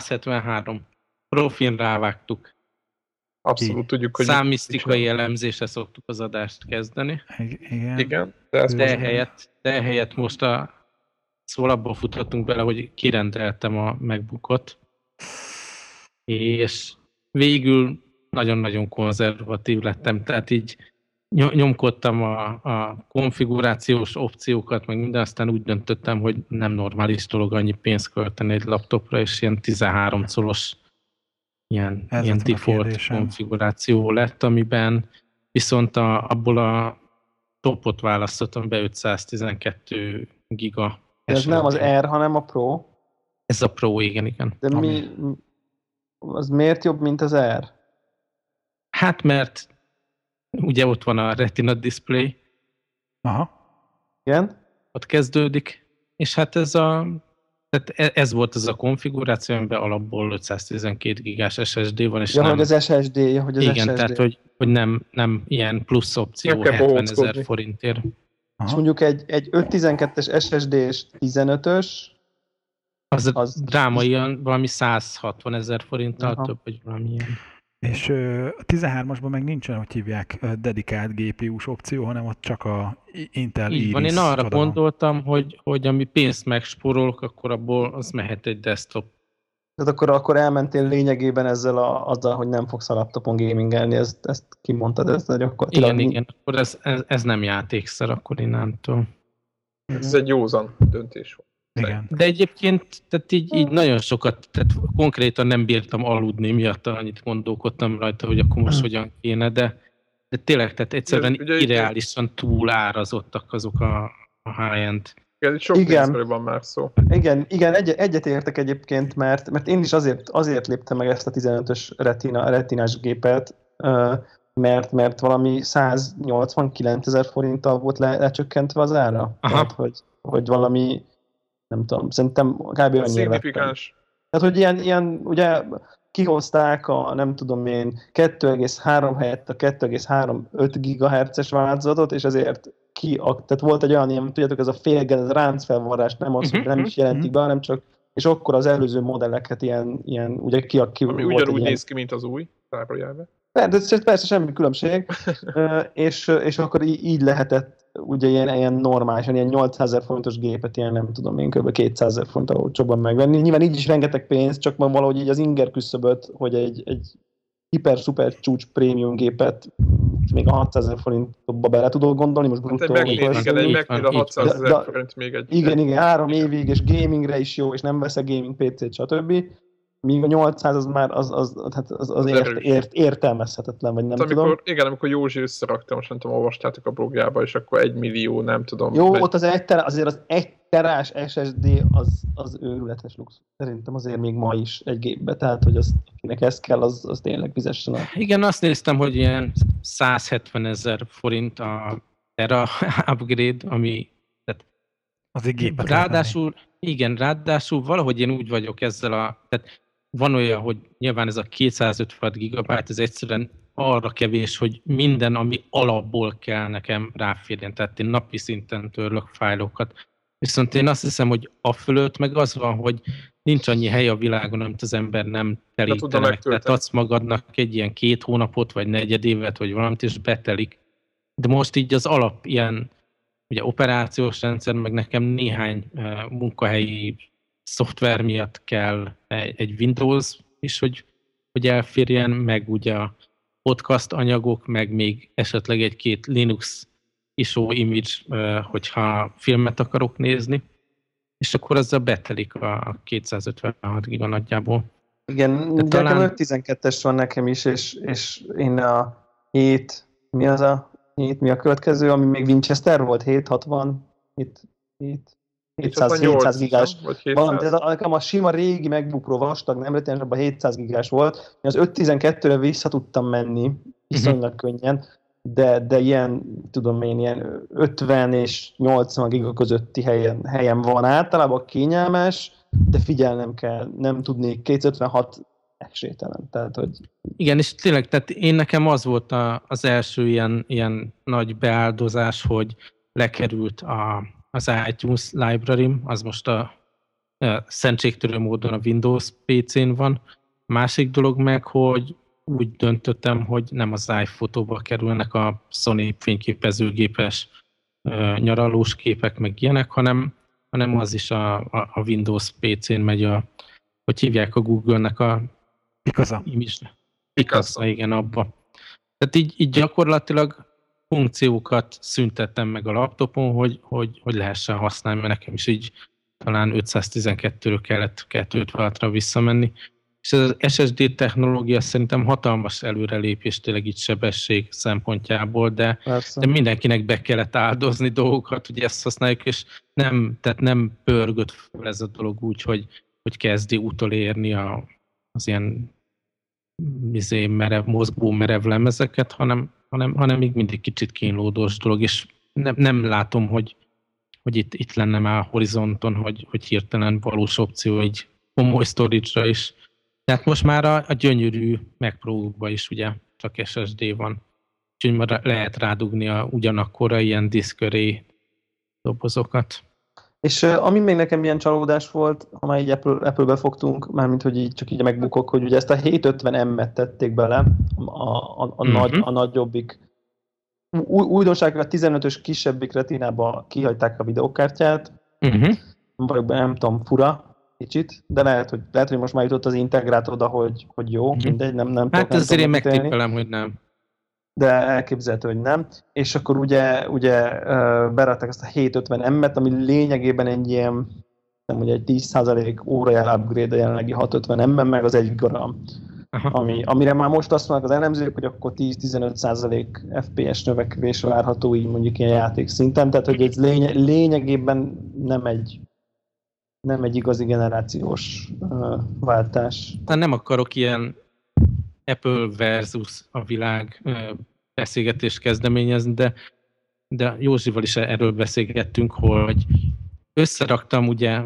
173? 173. Profin rávágtuk. Abszolút tudjuk, hogy... Számisztikai elemzésre szoktuk az adást kezdeni. Igen. Igen, de ez De most helyett, de helyett most a szóval abba futottunk bele, hogy kirendeltem a megbukot, és végül nagyon-nagyon konzervatív lettem, tehát így nyomkodtam a, a konfigurációs opciókat, meg minden, aztán úgy döntöttem, hogy nem normális dolog annyi pénzt költeni egy laptopra, és ilyen 13 colos ilyen, Ez ilyen default konfiguráció lett, amiben viszont a, abból a topot választottam be 512 giga. Ez nem az. R, hanem a Pro. Ez a Pro, igen, igen. De mi, az miért jobb, mint az R? Hát mert ugye ott van a Retina display, Aha. Igen? ott kezdődik, és hát ez a tehát e- ez volt az a konfiguráció, amiben alapból 512 gigás SSD van, és Ja, nem, hogy az SSD, ja, hogy az igen, SSD. tehát hogy, hogy nem, nem ilyen plusz opció Nem kell 70 ezer forintért. És Aha. mondjuk egy, egy 512-es SSD és 15-ös, Az, az Az- drámaian valami 160 ezer forinttal Aha. több, vagy valami ilyen. És a 13-asban meg nincsen, hogy hívják, dedikált GPU-s opció, hanem ott csak a Intel Így van, Iris én arra oda van. gondoltam, hogy, hogy ami pénzt megspórolok, akkor abból az mehet egy desktop. tehát akkor, akkor elmentél lényegében ezzel a, azzal, hogy nem fogsz a laptopon gamingelni, ezt, ezt kimondtad, ez gyakorlatilag. Igen, igen, akkor ez, ez, ez nem játékszer akkor innentől. Ez egy józan döntés volt. Igen. De egyébként tehát így, így nagyon sokat, tehát konkrétan nem bírtam aludni miatt, annyit gondolkodtam rajta, hogy akkor most hogyan kéne, de, de tényleg, tehát egyszerűen ugye irreálisan túl árazottak azok a, a high-end. Igen, sok Igen. van már szó. Igen, igen egy, egyetértek egyébként, mert, mert én is azért, azért léptem meg ezt a 15-ös retina, retinás gépet, mert, mert valami 189 ezer forinttal volt le, lecsökkentve az ára. Aha. Tehát, hogy, hogy valami, nem tudom, szerintem kb. annyira. Szignifikáns. Tehát, hogy ilyen, ilyen ugye kihozták a, nem tudom én, 2,3 helyett a 2,35 GHz-es változatot, és ezért ki, a, tehát volt egy olyan, ilyen, tudjátok, ez a félgen, ez a ráncfelvarrás, nem az, hogy nem is jelentik be, hanem csak, és akkor az előző modelleket ilyen, ilyen ugye ki, ki Ami ugyanúgy néz ki, mint az új, zárójelben. Persze, ez persze semmi különbség, és, és akkor így lehetett ugye ilyen, ilyen normálisan, ilyen 800 ezer forintos gépet, ilyen nem tudom én, kb. 200 ezer forint olcsóbban megvenni. Nyilván így is rengeteg pénz, csak ma valahogy így az inger küszöböt, hogy egy, egy hiper-szuper csúcs prémium gépet még a 600 ezer forintba bele tudok gondolni, most Hát bruttó. megnél van, a így 600 van. ezer forint még egy... Igen, igen, három évig, és gamingre is jó, és nem veszek gaming PC-t, stb. Míg a 800 az már az, az, az, hát az, az ért, ért, értelmezhetetlen, vagy nem Hát tudom. amikor, igen, amikor Józsi összerakta, most nem tudom, olvastátok a blogjába, és akkor egy millió, nem tudom. Jó, megy- ott az egy terá, azért az egy terás SSD az, az őrületes luxus. Szerintem azért még ma is egy gépbe, tehát hogy az, akinek ez kell, az, az tényleg fizessen a... Igen, azt néztem, hogy ilyen 170 ezer forint a Tera upgrade, ami Az egy venni. ráadásul, igen, ráadásul valahogy én úgy vagyok ezzel a, tehát van olyan, hogy nyilván ez a 256 gigabyte, ez egyszerűen arra kevés, hogy minden, ami alapból kell nekem ráférjen. Tehát én napi szinten törlök fájlokat. Viszont én azt hiszem, hogy a fölött meg az van, hogy nincs annyi hely a világon, amit az ember nem terítene meg. Tehát adsz magadnak egy ilyen két hónapot, vagy negyed évet, vagy valamit, és betelik. De most így az alap ilyen ugye operációs rendszer, meg nekem néhány uh, munkahelyi szoftver miatt kell egy, Windows is, hogy, hogy elférjen, meg ugye a podcast anyagok, meg még esetleg egy-két Linux ISO image, hogyha filmet akarok nézni, és akkor azzal betelik a 256 giga nagyjából. Igen, De talán... 5.12-es van nekem is, és, és én a 7, mi az a 7, mi a következő, ami még Winchester volt, 760, 7, 7, 700, 700 gigás. Valami, 700? tehát a, nekem a sima régi MacBook Pro vastag, nem retinás, abban 700 gigás volt. Én az 512-re vissza tudtam menni, viszonylag könnyen, de, de ilyen, tudom én, ilyen 50 és 80 giga közötti helyen, helyen van általában kényelmes, de figyelnem kell, nem tudnék 256 esélytelen. Tehát, hogy Igen, és tényleg, tehát én nekem az volt a, az első ilyen, ilyen nagy beáldozás, hogy lekerült a, az iTunes library az most a szentségtörő módon a Windows PC-n van. Másik dolog meg, hogy úgy döntöttem, hogy nem az iPhoto-ba kerülnek a Sony fényképezőgépes nyaralós képek, meg ilyenek, hanem, hanem az is a, a, a Windows PC-n megy a, hogy hívják a Google-nek a Pikaza. image igen, abba. Tehát így, így gyakorlatilag funkciókat szüntettem meg a laptopon, hogy, hogy, hogy lehessen használni, mert nekem is így talán 512-ről kellett 256-ra visszamenni. És ez az SSD technológia szerintem hatalmas előrelépés tényleg itt sebesség szempontjából, de, de mindenkinek be kellett áldozni dolgokat, hogy ezt használjuk, és nem, tehát nem pörgött fel ez a dolog úgy, hogy, hogy kezdi utolérni a, az ilyen izé, merev, mozgó merev lemezeket, hanem, hanem, hanem még mindig kicsit kínlódós dolog, és nem, nem látom, hogy, hogy itt, itt lenne már horizonton, hogy, hogy hirtelen valós opció egy komoly storage is. Tehát most már a, a gyönyörű pro is ugye csak SSD van. Úgyhogy már lehet rádugni a ugyanakkora ilyen diszköré dobozokat. És ami még nekem ilyen csalódás volt, ha már így Apple, Apple-be fogtunk, mármint hogy így, csak így megbukok, hogy ugye ezt a 750M-et tették bele, a, a, a, uh-huh. nagy, a nagyobbik. Új, újdonság, a 15-ös kisebbik retinába kihagyták a videókártyát. Uh-huh. Vagyok benne, nem tudom, fura kicsit, de lehet, hogy, lehet, hogy most már jutott az integrát oda, hogy, hogy jó, uh-huh. mindegy, nem, nem Hát nem azért én megtippelem, hogy nem de elképzelhető, hogy nem. És akkor ugye, ugye berakták ezt a 750M-et, ami lényegében egy ilyen, nem ugye egy 10% órajel upgrade a jelenlegi 650M-ben, meg az 1 gram. Ami, amire már most azt mondják az elemzők, hogy akkor 10-15% FPS növekvés várható így mondjuk ilyen játék szinten, tehát hogy ez lény, lényegében nem egy nem egy igazi generációs uh, váltás. Tehát nem akarok ilyen Apple versus a világ beszélgetést kezdeményezni, de, de Józsival is erről beszélgettünk, hogy összeraktam ugye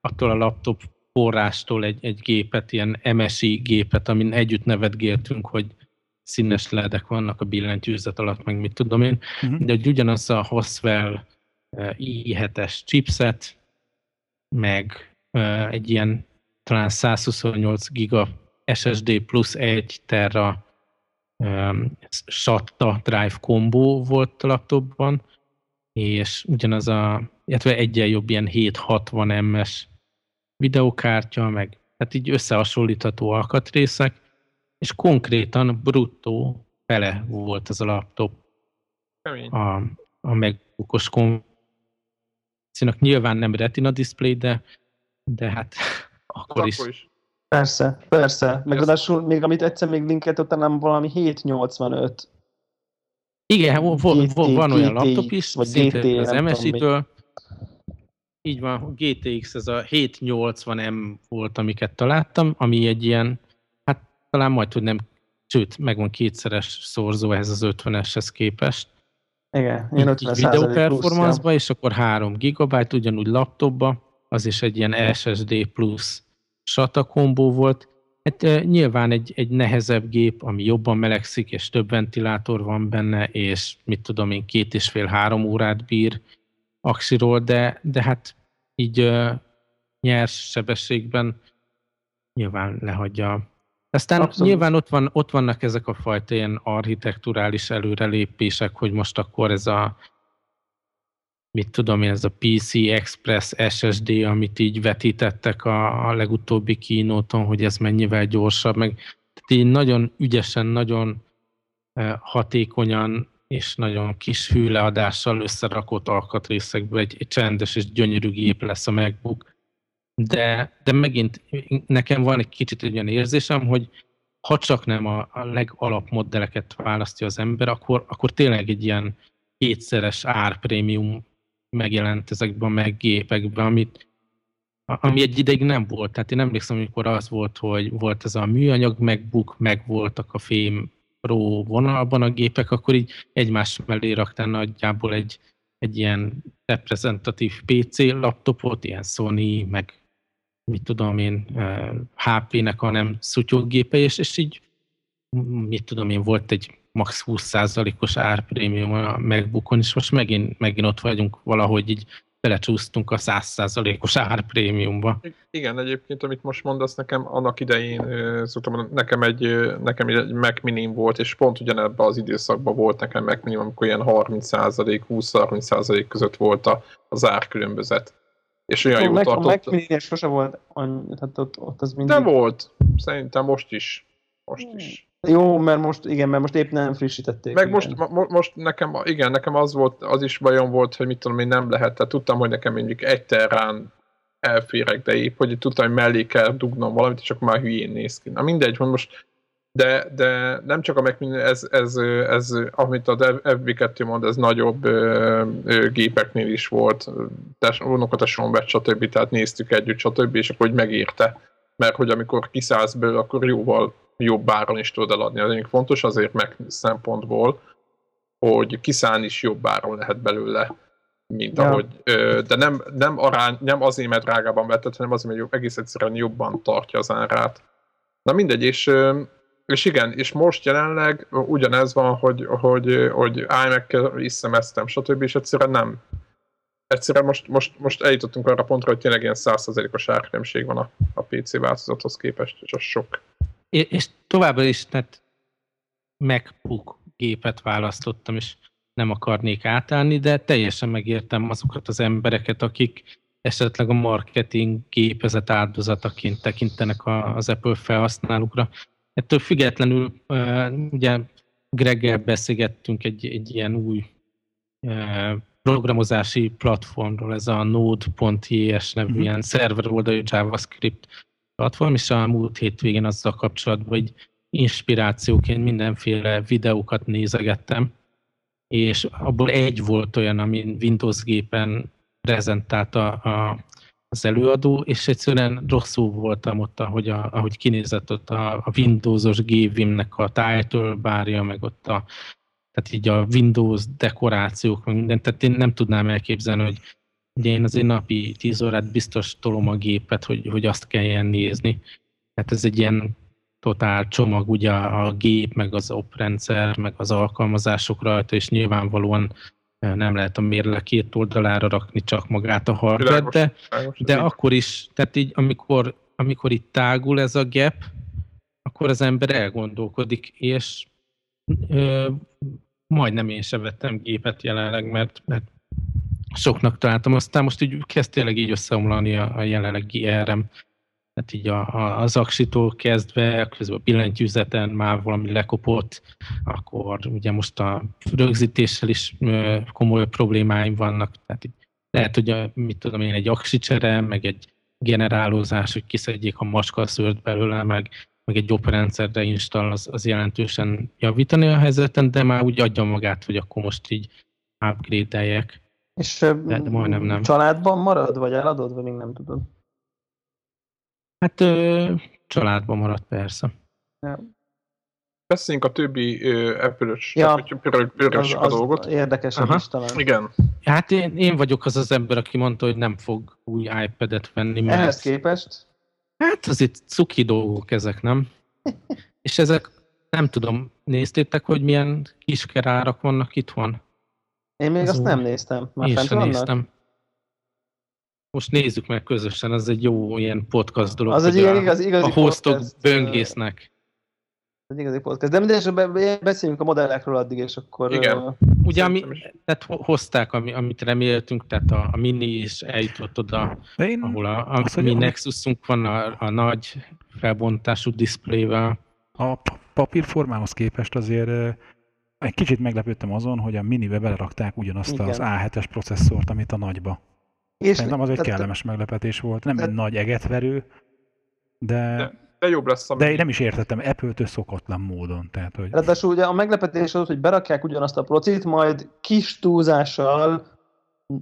attól a laptop forrástól egy, egy gépet, ilyen MSI gépet, amin együtt nevetgéltünk, hogy színes ledek vannak a billentyűzet alatt, meg mit tudom én, uh-huh. de hogy ugyanaz a Haswell i7-es chipset, meg egy ilyen talán 128 giga SSD plusz egy terra um, SATA drive kombó volt a laptopban, és ugyanaz a, illetve egyen jobb ilyen 760 MS videokártya, meg hát így összehasonlítható alkatrészek, és konkrétan bruttó fele volt ez a laptop a, a megbukos konvenciónak. Nyilván nem retina display, de, de hát akkor is, is Persze, persze. Meg ráadásul még amit egyszer még linkeltettem, nem valami 785. Igen, GT, van olyan laptop is, vagy GT, az MSI-től. Így van, GTX, ez a 780M volt, amiket találtam, ami egy ilyen, hát talán majd, hogy nem, sőt, megvan kétszeres szorzó ehhez az 50-eshez képest. Igen, én 50 videó performance és akkor 3 GB, ugyanúgy laptopba, az is egy ilyen SSD plusz SATA kombó volt. Hát nyilván egy, egy nehezebb gép, ami jobban melegszik, és több ventilátor van benne, és mit tudom én, két és fél-három órát bír aksiról, de, de hát így uh, nyers sebességben nyilván lehagyja. Aztán Abszolút. nyilván ott, van, ott vannak ezek a fajta ilyen architekturális előrelépések, hogy most akkor ez a mit tudom én, ez a PC Express SSD, amit így vetítettek a, a legutóbbi kínóton, hogy ez mennyivel gyorsabb, meg tehát így nagyon ügyesen, nagyon hatékonyan és nagyon kis hűleadással összerakott alkatrészekből egy, egy csendes és gyönyörű gép lesz a MacBook. De, de megint nekem van egy kicsit egy olyan érzésem, hogy ha csak nem a, a legalapmodelleket választja az ember, akkor, akkor tényleg egy ilyen kétszeres árprémium megjelent ezekben a meggépekben, amit, ami egy ideig nem volt. Tehát én emlékszem, amikor az volt, hogy volt ez a műanyag megbuk, meg voltak a fém Pro vonalban a gépek, akkor így egymás mellé raktál nagyjából egy, egy ilyen reprezentatív PC laptopot, ilyen Sony, meg mit tudom én, HP-nek, hanem szutyógépe, és, és így mit tudom én, volt egy max 20%-os árprémium a megbukon, és most megint, megint ott vagyunk valahogy így belecsúsztunk a 100%-os árprémiumba. Igen, egyébként, amit most mondasz, nekem annak idején szoktam, nekem egy, nekem egy Mac mini volt, és pont ugyanebben az időszakban volt nekem Mac mini, amikor ilyen 30%, 20-30% között volt az árkülönbözet. És olyan jó tartott. A Mac mini sose volt, tehát ott, ott az mindig... De volt, szerintem most is. Most is. Jó, mert most, igen, mert most épp nem frissítették. Meg most, mo, most nekem, igen, nekem az volt, az is bajom volt, hogy mit tudom én nem lehet, tehát tudtam, hogy nekem mondjuk egy terrán elférek, de épp, hogy tudtam, hogy mellé kell dugnom valamit, és akkor már hülyén néz ki. Na mindegy, hogy most de, de nem csak a Mac ez, ez, ez, amit a FB2 mond, ez nagyobb ö, ö, gépeknél is volt, unokateson vett, stb. Tehát néztük együtt, stb. és akkor hogy megérte. Mert hogy amikor kiszállsz belőle, akkor jóval jobb áron is tudod eladni. Az egyik fontos azért meg szempontból, hogy kiszállni is jobb áron lehet belőle, mint ja. ahogy, de nem, nem, arány, nem azért, mert drágában vetted, hanem azért, mert egész egyszerűen jobban tartja az árát. Na mindegy, és, és igen, és most jelenleg ugyanez van, hogy, hogy, hogy iMac-kel is szemeztem, stb. és egyszerűen nem. Egyszerűen most, most, most eljutottunk arra pontra, hogy tényleg ilyen 100%-os árkülönbség van a, a PC változathoz képest, és az sok. És továbbra is, tehát MacBook gépet választottam, és nem akarnék átállni, de teljesen megértem azokat az embereket, akik esetleg a marketing gépezet áldozataként tekintenek az Apple felhasználókra. Ettől függetlenül ugye Greggel beszélgettünk egy, egy ilyen új programozási platformról, ez a Node.js nevű uh-huh. ilyen szerver oldalú JavaScript platform, és a múlt hétvégén azzal kapcsolatban, hogy inspirációként mindenféle videókat nézegettem, és abból egy volt olyan, ami Windows gépen prezentálta a, az előadó, és egyszerűen rosszul voltam ott, ahogy, a, ahogy kinézett ott a, a Windows-os GVIM-nek a title bárja, meg ott a, tehát így a Windows dekorációk, minden, tehát én nem tudnám elképzelni, hogy Ugye én azért napi 10 órát biztos tolom a gépet, hogy, hogy azt kelljen nézni. Hát ez egy ilyen totál csomag, ugye a gép, meg az oprendszer, meg az alkalmazások rajta, és nyilvánvalóan nem lehet a mérle két oldalára rakni csak magát a hardware, de, de akkor is, tehát így amikor, amikor itt tágul ez a gap, akkor az ember elgondolkodik, és ö, majdnem én sem vettem gépet jelenleg, mert, mert soknak találtam. Aztán most így kezd tényleg így összeomlani a, a jelenlegi ERM. Hát így a, a, az aksitól kezdve, közben a billentyűzeten már valami lekopott, akkor ugye most a rögzítéssel is komoly problémáim vannak. Tehát így lehet, hogy a, mit tudom én, egy aksicsere, meg egy generálózás, hogy kiszedjék a macskaszőrt belőle, meg, meg egy operrendszerre install, az, az jelentősen javítani a helyzeten, de már úgy adja magát, hogy akkor most így upgrade-eljek. És de, de majdnem nem. családban marad, vagy eladod, vagy még nem tudod? Hát ö, családban marad persze. Ja. Beszéljünk a többi Apple-ös, ja, a dolgot. Érdekes is talán. Igen. Hát én, én vagyok az az ember, aki mondta, hogy nem fog új iPad-et venni. Mert... Ehhez képest? Hát azért cuki dolgok ezek, nem? És ezek, nem tudom, néztétek, hogy milyen kiskerárak vannak itthon? Én még azt nem néztem. Már Én sem néztem. Most nézzük meg közösen, ez egy jó ilyen podcast dolog. Az egy ilyen igaz, igazi A hostok podcast, böngésznek. Egy igazi podcast. De minden beszéljünk a modellekről addig, és akkor... Igen. Uh, Ugye, ami, tehát hozták, ami, amit reméltünk, tehát a, a Mini is eljutott oda, én ahol a, a mi Nexusunk van, a, a nagy felbontású diszplével. A papírformához képest azért egy kicsit meglepődtem azon, hogy a minibe belerakták ugyanazt Igen. az A7-es processzort, amit a nagyba. És Szerintem az egy kellemes meglepetés volt. Nem egy nagy egetverő, de... de de jobb lesz a De én nem is értettem, Apple-től szokatlan módon. Tehát, hogy... Ráadásul ugye a meglepetés az, hogy berakják ugyanazt a procit, majd kis túlzással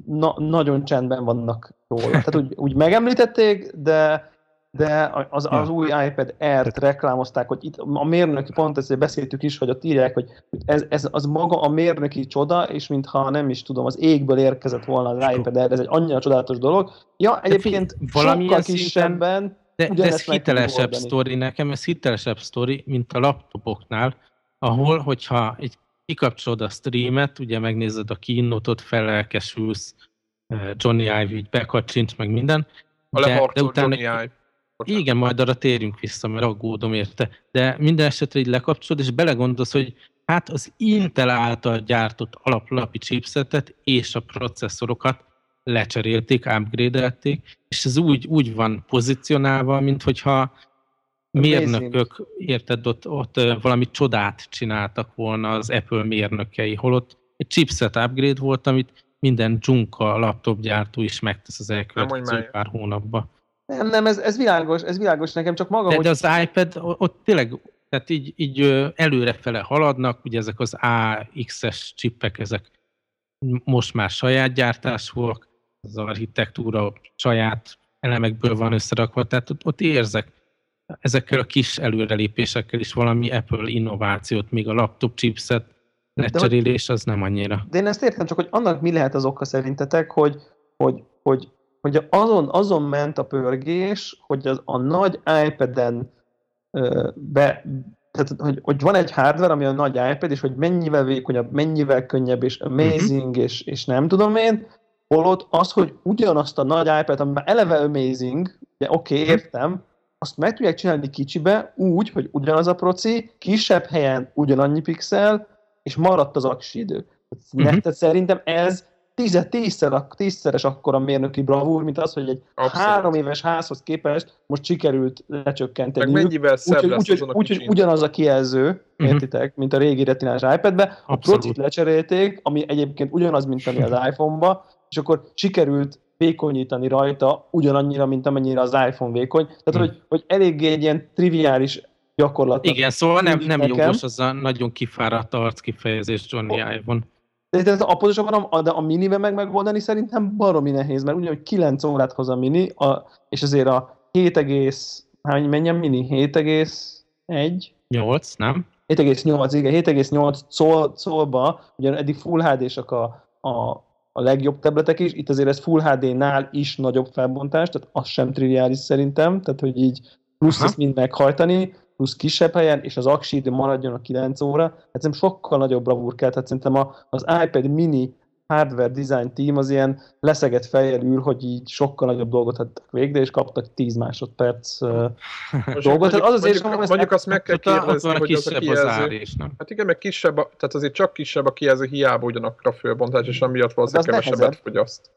na- nagyon csendben vannak róla. Tehát úgy, úgy megemlítették, de de az, az ja. új iPad Air-t reklámozták, hogy itt a mérnöki, pont ezt beszéltük is, hogy ott írják, hogy ez, ez az maga a mérnöki csoda, és mintha nem is tudom, az égből érkezett volna az iPad Air, ez egy annyira csodálatos dolog. Ja, egyébként sokkal kisebben, de, de ez hitelesebb sztori nekem, ez hitelesebb sztori, mint a laptopoknál, ahol, hogyha egy kikapcsolod a streamet, ugye megnézed a kínótot, felelkesülsz, Johnny Ive így bekacsincs, meg minden. A de, de utána, Johnny Ive. Igen, majd arra térünk vissza, mert aggódom érte. De minden esetre így lekapcsolod, és belegondolsz, hogy hát az Intel által gyártott alaplapi chipsetet és a processzorokat lecserélték, upgrade és ez úgy, úgy van pozícionálva, mint hogyha mérnökök, érted, ott, ott valami csodát csináltak volna az Apple mérnökei, holott egy chipset upgrade volt, amit minden Junka laptopgyártó is megtesz az elkövetkező pár hónapban. Nem, nem, ez, ez világos, ez világos nekem, csak maga, de, hogy... De az iPad, ott tényleg, tehát így, így előrefele haladnak, ugye ezek az AX-es csippek, ezek most már saját gyártásúak, az architektúra saját elemekből van összerakva, tehát ott, ott érzek ezekkel a kis előrelépésekkel is valami Apple innovációt, még a laptop chipset lecserélés az nem annyira. De én ezt értem, csak hogy annak mi lehet az oka szerintetek, hogy, hogy, hogy, hogy azon, azon ment a pörgés, hogy az, a nagy iPad-en be, tehát, hogy, hogy van egy hardware, ami a nagy iPad, és hogy mennyivel vékonyabb, mennyivel könnyebb, és amazing, uh-huh. és, és nem tudom én, holott az, hogy ugyanazt a nagy iPad, ami már eleve amazing, de oké, okay, mhm. értem, azt meg tudják csinálni kicsibe úgy, hogy ugyanaz a proci, kisebb helyen ugyanannyi pixel, és maradt az aksi idő. Uh-huh. Tehát szerintem ez tíze, tízszer, tízszeres akkora mérnöki bravúr, mint az, hogy egy Abszolút. három éves házhoz képest most sikerült lecsökkenteni. Meg mennyivel szebb úgy, lesz úgy, úgy, úgy, ugyanaz a kijelző, uh-huh. értitek, mint a régi retinás iPad-be, a procit lecserélték, ami egyébként ugyanaz, mint ami az iPhone-ba, és akkor sikerült vékonyítani rajta ugyanannyira, mint amennyire az iPhone vékony. Tehát, hmm. hogy, hogy eléggé egy ilyen triviális gyakorlat. Igen, szóval nem, nem jogos az a nagyon kifáradt arc kifejezés Johnny oh. iPhone. De, de a pontosan a, de a minibe meg megoldani szerintem baromi nehéz, mert ugyanúgy 9 órát hoz a mini, a, és azért a 7, hány menjen mini? 7,1? 8, nem? 7,8, igen, 7,8 szól, szólba, ugye eddig Full HD-sak a, a, a legjobb tabletek is, itt azért ez Full HD-nál is nagyobb felbontás, tehát az sem triviális szerintem, tehát hogy így plusz Aha. ezt mind meghajtani, plusz kisebb helyen, és az aksi idő maradjon a 9 óra, hát szerintem sokkal nagyobb bravúr kell, tehát szerintem az iPad mini hardware design team az ilyen leszegett fejjel ül, hogy így sokkal nagyobb dolgot hattak végre, és kaptak 10 másodperc uh, dolgot. Mondjuk, az azért, mondjuk, mondjuk azt meg kell kérdezni, hogy az a kijelző. nem? Hát igen, meg kisebb, a, tehát azért csak kisebb a kijelző, hiába ugyanakkor a fölbontás, és amiatt valószínűleg kevesebbet fogyaszt.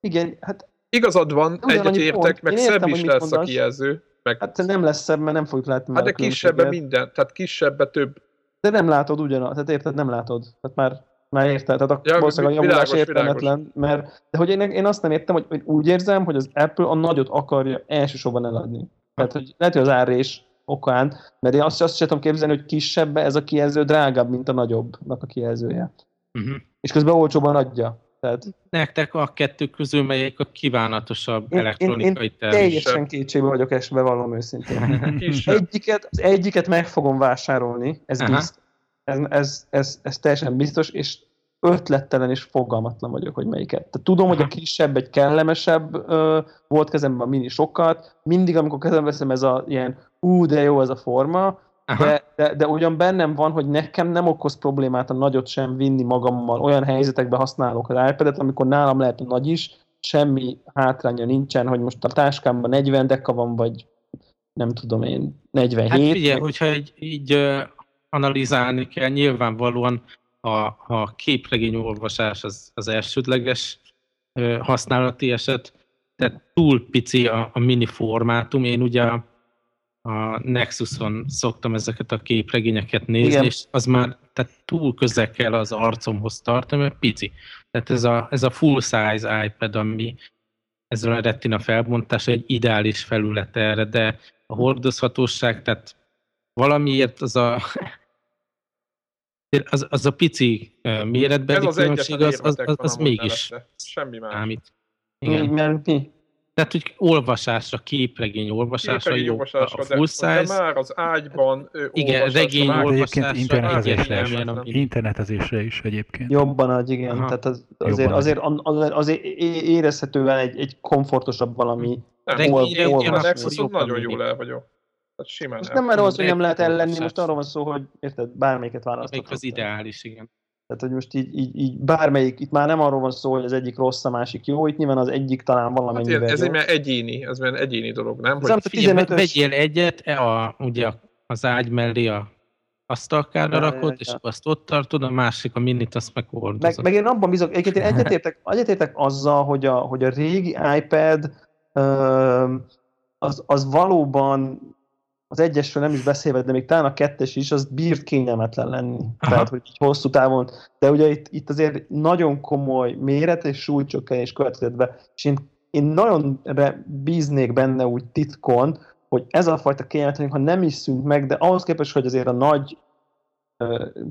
Igen, hát Igazad van, egyet értek, meg szebb is lesz a kijelző. Meg... Hát nem lesz szebb, mert nem fogjuk látni. Hát de kisebb minden, tehát kisebb több. De nem látod ugyanaz, tehát érted, nem látod. Tehát már már érted? Tehát a, ja, valószínűleg a javulás értelmetlen, mert de hogy én, én azt nem értem, hogy, hogy úgy érzem, hogy az Apple a nagyot akarja elsősorban eladni. Tehát, hogy lehet, hogy az árrés okán, mert én azt, azt sem tudom képzelni, hogy kisebb ez a kijelző drágább, mint a nagyobbnak a kijelzője. Uh-huh. És közben olcsóban adja. Tehát... Nektek a kettő közül melyik a kívánatosabb én, elektronikai én, én teljesen kétségbe vagyok esve, vallom őszintén. egyiket, az egyiket meg fogom vásárolni, ez biztos ez, ez, ez, ez teljesen biztos, és ötlettelen és fogalmatlan vagyok, hogy melyiket. Tehát tudom, hogy a kisebb egy kellemesebb ö, volt kezemben a mini sokat, mindig, amikor kezembe veszem ez a ilyen ú, de jó ez a forma, de, de, de ugyan bennem van, hogy nekem nem okoz problémát a nagyot sem vinni magammal. Olyan helyzetekben használok az iPad-et, amikor nálam lehet a nagy is, semmi hátránya nincsen, hogy most a táskámban 40 deka van, vagy nem tudom én, 47. Hát figyelj, hogyha így, így analizálni kell. Nyilvánvalóan a, a képregény olvasás az, az elsődleges használati eset, tehát túl pici a, a mini formátum. Én ugye a, a Nexuson szoktam ezeket a képregényeket nézni, Igen. és az már tehát túl közel kell az arcomhoz tartani, mert pici. Tehát ez a, ez a full size iPad, ami ezzel a retina felbontás egy ideális felület erre, de a hordozhatóság, tehát valamiért az a, az, az a pici méretbeli az különbség, az, az, az, az mégis Semmi más. Számít. Igen. Mert mi? Tehát, hogy olvasásra, képregény olvasásra képregény jó olvasásra, a full size. De már az ágyban Igen, regény olvasásra. Internetezésre, is, internetezésre is egyébként. Jobban adj, igen. Aha. Tehát az, azért, azért, azért, azért érezhetően egy, egy komfortosabb valami. Regényre, a Nexuson nagyon jól el vagyok. Tehát simán most nem arról hogy nem lehet ellenni, most arról van szó, hogy érted, bármelyiket választhatod. Az ideális, igen. Tehát, hogy most így, így, így bármelyik, itt már nem arról van szó, hogy az egyik rossz, a másik jó, itt nyilván az egyik talán valamennyivel hát Ez egy egyéni, ez egy egyéni dolog, nem? Hogy... Figyelj, vegyél egyet, e a, ugye az ágy mellé a asztalkára rakod, és azt ott tartod, a másik a minit, azt meg Meg, meg én abban bizok, egyébként én egyetértek, egyetértek azzal, hogy a, hogy a régi iPad az, az valóban az egyesről nem is beszélve, de még talán a kettes is, az bírt kényelmetlen lenni. Aha. Tehát, hogy így hosszú távon. De ugye itt, itt azért nagyon komoly méret és súlycsökkenés következett be, és én, én nagyon bíznék benne úgy titkon, hogy ez a fajta kényelmetlen, ha nem is szűnt meg, de ahhoz képest, hogy azért a nagy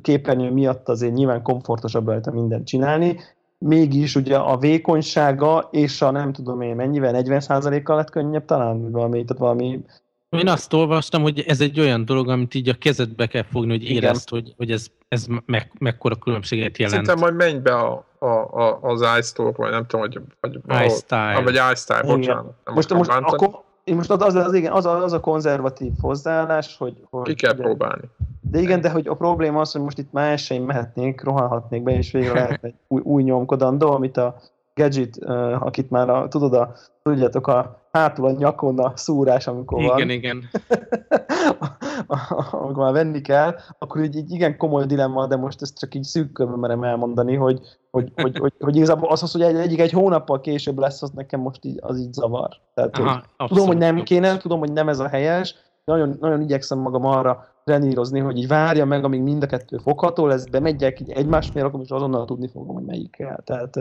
képernyő miatt azért nyilván komfortosabb lehet mindent csinálni, mégis ugye a vékonysága és a nem tudom én mennyivel, 40%-kal lett könnyebb talán valami, tehát valami én azt olvastam, hogy ez egy olyan dolog, amit így a kezedbe kell fogni, hogy érezd, hogy, hogy ez, ez meg, mekkora különbséget jelent. Szerintem majd menj be a, a, a, az iStore, vagy nem tudom, hogy... Vagy, iStyle. Vagy iStyle, bocsánat. Most, most akkor, most az, az, igen, az, a, az a konzervatív hozzáállás, hogy... hogy Ki kell ugye, próbálni. De igen, de hogy a probléma az, hogy most itt már sem mehetnénk, rohanhatnék be, és végre lehet egy új, új nyomkodandó, amit a Gadget, uh, akit már a, tudod, a, tudjátok, a hátul a nyakon a szúrás, amikor igen, van. Igen, amikor már venni kell, akkor így, így igen komoly dilemma, de most ezt csak így szűk merem elmondani, hogy, hogy, hogy, hogy, hogy igazából az, hogy egy, egyik egy hónappal később lesz, az nekem most így, az így zavar. Tehát, Aha, hogy tudom, hogy nem kéne, tudom, hogy nem ez a helyes, nagyon, nagyon igyekszem magam arra trenírozni, hogy így várja meg, amíg mind a kettő fogható lesz, de megyek így egymás miatt, akkor most azonnal tudni fogom, hogy melyik kell. Tehát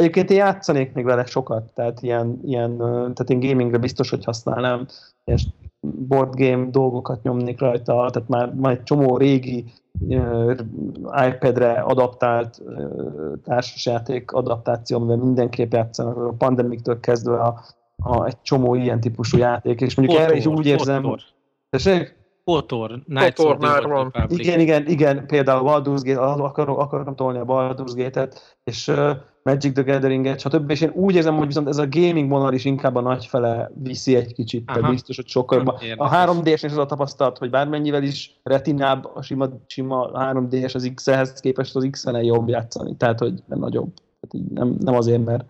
Egyébként én játszanék még vele sokat, tehát ilyen, ilyen tehát én gamingre biztos, hogy használnám, ilyen board game dolgokat nyomnék rajta, tehát már van egy csomó régi uh, iPad-re adaptált uh, társasjáték adaptáció, amivel mindenképp játszanak, a pandemiktől kezdve a, a, egy csomó ilyen típusú játék, és mondjuk erre is úgy érzem... Kotor. Tessék? Kotor, Kotor már van. Igen, igen, igen, például Baldur's Gate, akarom, akarom tolni a Baldur's Gate-et, és uh, Magic the Gathering-et, stb. És én úgy érzem, hogy viszont ez a gaming vonal is inkább a nagy fele viszi egy kicsit, tehát biztos, hogy sokkal A 3D-es is az a tapasztalat, hogy bármennyivel is retinább a sima, sima 3D-es az X-hez képest az X-en jobb játszani, tehát hogy nagyobb. Tehát így nem, nem azért, mert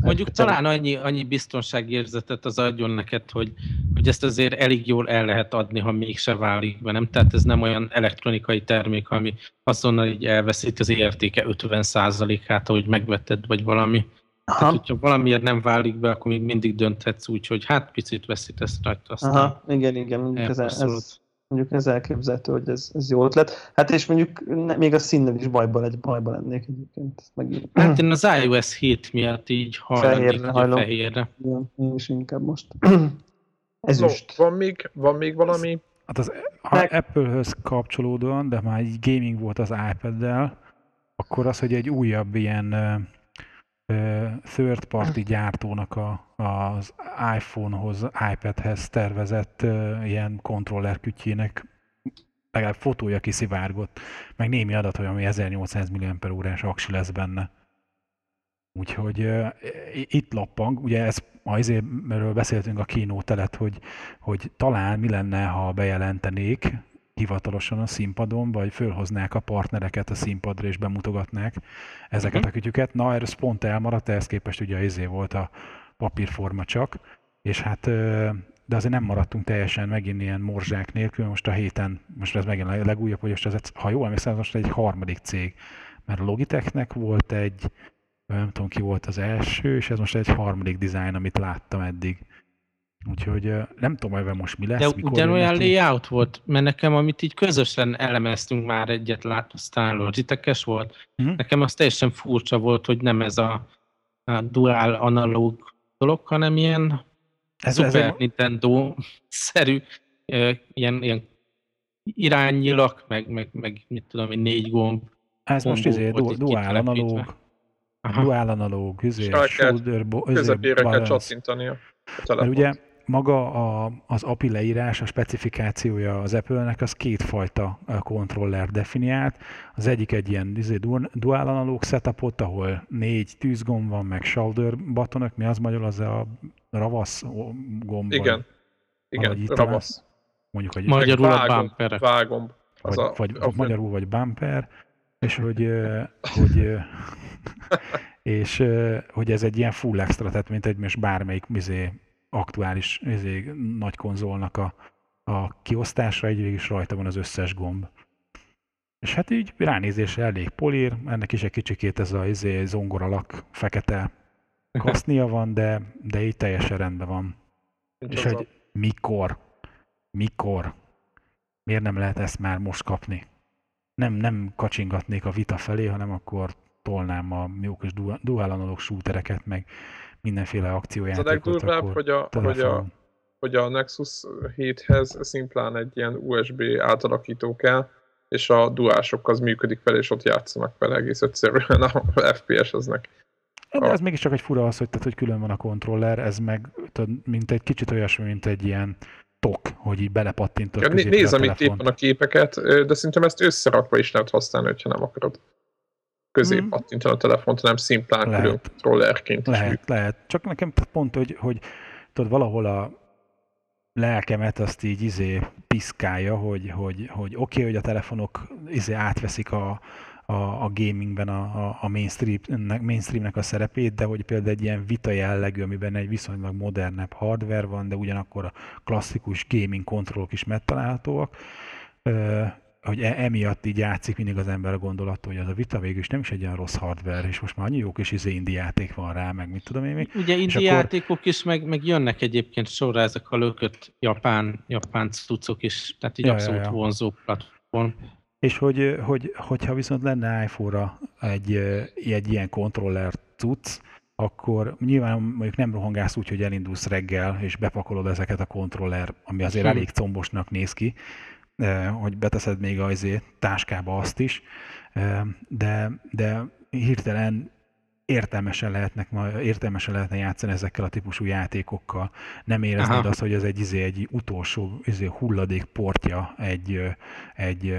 Mondjuk talán annyi, annyi biztonságérzetet az adjon neked, hogy, hogy ezt azért elég jól el lehet adni, ha mégse válik be, nem? Tehát ez nem olyan elektronikai termék, ami azonnal így elveszít az értéke 50%-át, ahogy megvetted, vagy valami. Aha. Tehát, hogyha valamiért nem válik be, akkor még mindig dönthetsz úgy, hogy hát picit veszítesz rajta. Aztán Aha, igen, igen, ez, ez, mondjuk ez elképzelhető, hogy ez, ez jó ötlet. Hát és mondjuk még a színnel is bajban, egy bajban lennék egyébként. Meg... Hát én az iOS 7 miatt így hajlanék fehérre, fehérre. Igen, én is inkább most. ez no, van még, van még valami? Hát az meg... Apple-höz kapcsolódóan, de már egy gaming volt az iPad-del, akkor az, hogy egy újabb ilyen third party gyártónak a, az iPhone-hoz, iPad-hez tervezett ilyen kontroller kütyének legalább fotója kiszivárgott, meg némi adat, hogy ami 1800 mAh aksi lesz benne. Úgyhogy uh, itt lappang, ugye ez azért, erről beszéltünk a kínót elet, hogy, hogy talán mi lenne, ha bejelentenék, hivatalosan a színpadon, vagy fölhoznák a partnereket a színpadra és bemutogatnák ezeket uh-huh. a kütyüket. Na, ez pont elmaradt, ehhez képest ugye izé volt a papírforma csak, és hát de azért nem maradtunk teljesen megint ilyen morzsák nélkül, most a héten, most ez megint a legújabb, hogy most ez, ha jól emlékszem, most egy harmadik cég, mert a Logitechnek volt egy, nem tudom ki volt az első, és ez most egy harmadik dizájn, amit láttam eddig. Úgyhogy nem tudom, hogy most mi lesz. De mikor ugyanolyan layout volt, mert nekem, amit így közösen elemeztünk már egyet, lát, aztán logitech volt, uh-huh. nekem az teljesen furcsa volt, hogy nem ez a, a dual analóg dolog, hanem ilyen ez, Super ez Nintendo-szerű ilyen, ilyen iránynyilak, meg, meg, meg mit tudom én, négy gomb. Ez most izé, du, dual analóg, dual analóg, izé, shoulder, izé, közepére kell csattintania. Mert ugye maga a, az API leírás, a specifikációja az Apple-nek az kétfajta kontroller definiált. Az egyik egy ilyen izé, dual analóg setupot, ahol négy tűzgomb van, meg shoulder batonok, mi az magyar, az a ravasz gomb? Igen, igen, ravasz. Mondjuk, hogy magyarul a bumper. Vágomb. Vagy, a, vagy a, magyarul vagy bumper, és hogy, hogy és hogy ez egy ilyen full extra, tehát mint egy most bármelyik mizé, aktuális mizé, nagy konzolnak a, a kiosztásra, egy is rajta van az összes gomb. És hát így ránézésre elég polír, ennek is egy kicsikét ez a izé, zongoralak fekete kasznia van, de, de így teljesen rendben van. Nincs és hogy mikor, mikor, miért nem lehet ezt már most kapni? Nem, nem kacsingatnék a vita felé, hanem akkor tolnám a jó kis dual analog shootereket, meg mindenféle akciójátékot. Ez a legdurvább, hogy a, hogy, a, hogy a Nexus 7-hez szimplán egy ilyen USB átalakító kell, és a duások az működik fel, és ott játszanak vele egész egyszerűen a FPS-eznek. De ez mégiscsak egy fura az, hogy, tehát, hogy külön van a kontroller, ez meg tudod, mint egy kicsit olyasmi, mint egy ilyen tok, hogy így belepattintod ja, Nézem itt éppen a képeket, de szerintem ezt összerakva is lehet használni, hogyha nem akarod közé hmm. pattintani a telefont, hanem szimplán lehet. külön kontrollerként Lehet, is lehet. Csak nekem pont, hogy, hogy tudod, valahol a lelkemet azt így izé piszkálja, hogy, hogy, hogy oké, okay, hogy a telefonok izé átveszik a, a, a gamingben a, a, a mainstreamnek, mainstreamnek a szerepét, de hogy például egy ilyen vita jellegű, amiben egy viszonylag modernebb hardware van, de ugyanakkor a klasszikus gaming kontrollok is megtalálhatóak, hogy e, emiatt így játszik mindig az ember a gondolat, hogy az a vita végül is nem is egy olyan rossz hardware, és most már annyi jó kis izé indi játék van rá, meg mit tudom én még. Ugye indi akkor... játékok is, meg, meg jönnek egyébként sorra ezek a lökött japán, japán cuccok is, tehát így ja, abszolút ja, ja. vonzó platform. És hogy, hogy, hogyha viszont lenne iPhone-ra egy, egy ilyen kontroller cucc, akkor nyilván mondjuk nem rohangálsz úgy, hogy elindulsz reggel, és bepakolod ezeket a kontroller, ami azért hm. elég combosnak néz ki, hogy beteszed még az táskába azt is, de, de hirtelen értelmesen, lehetnek, értelmesen lehetne játszani ezekkel a típusú játékokkal. Nem éreznéd Aha. azt, hogy ez egy, izé, egy utolsó izé, hulladék portja egy, egy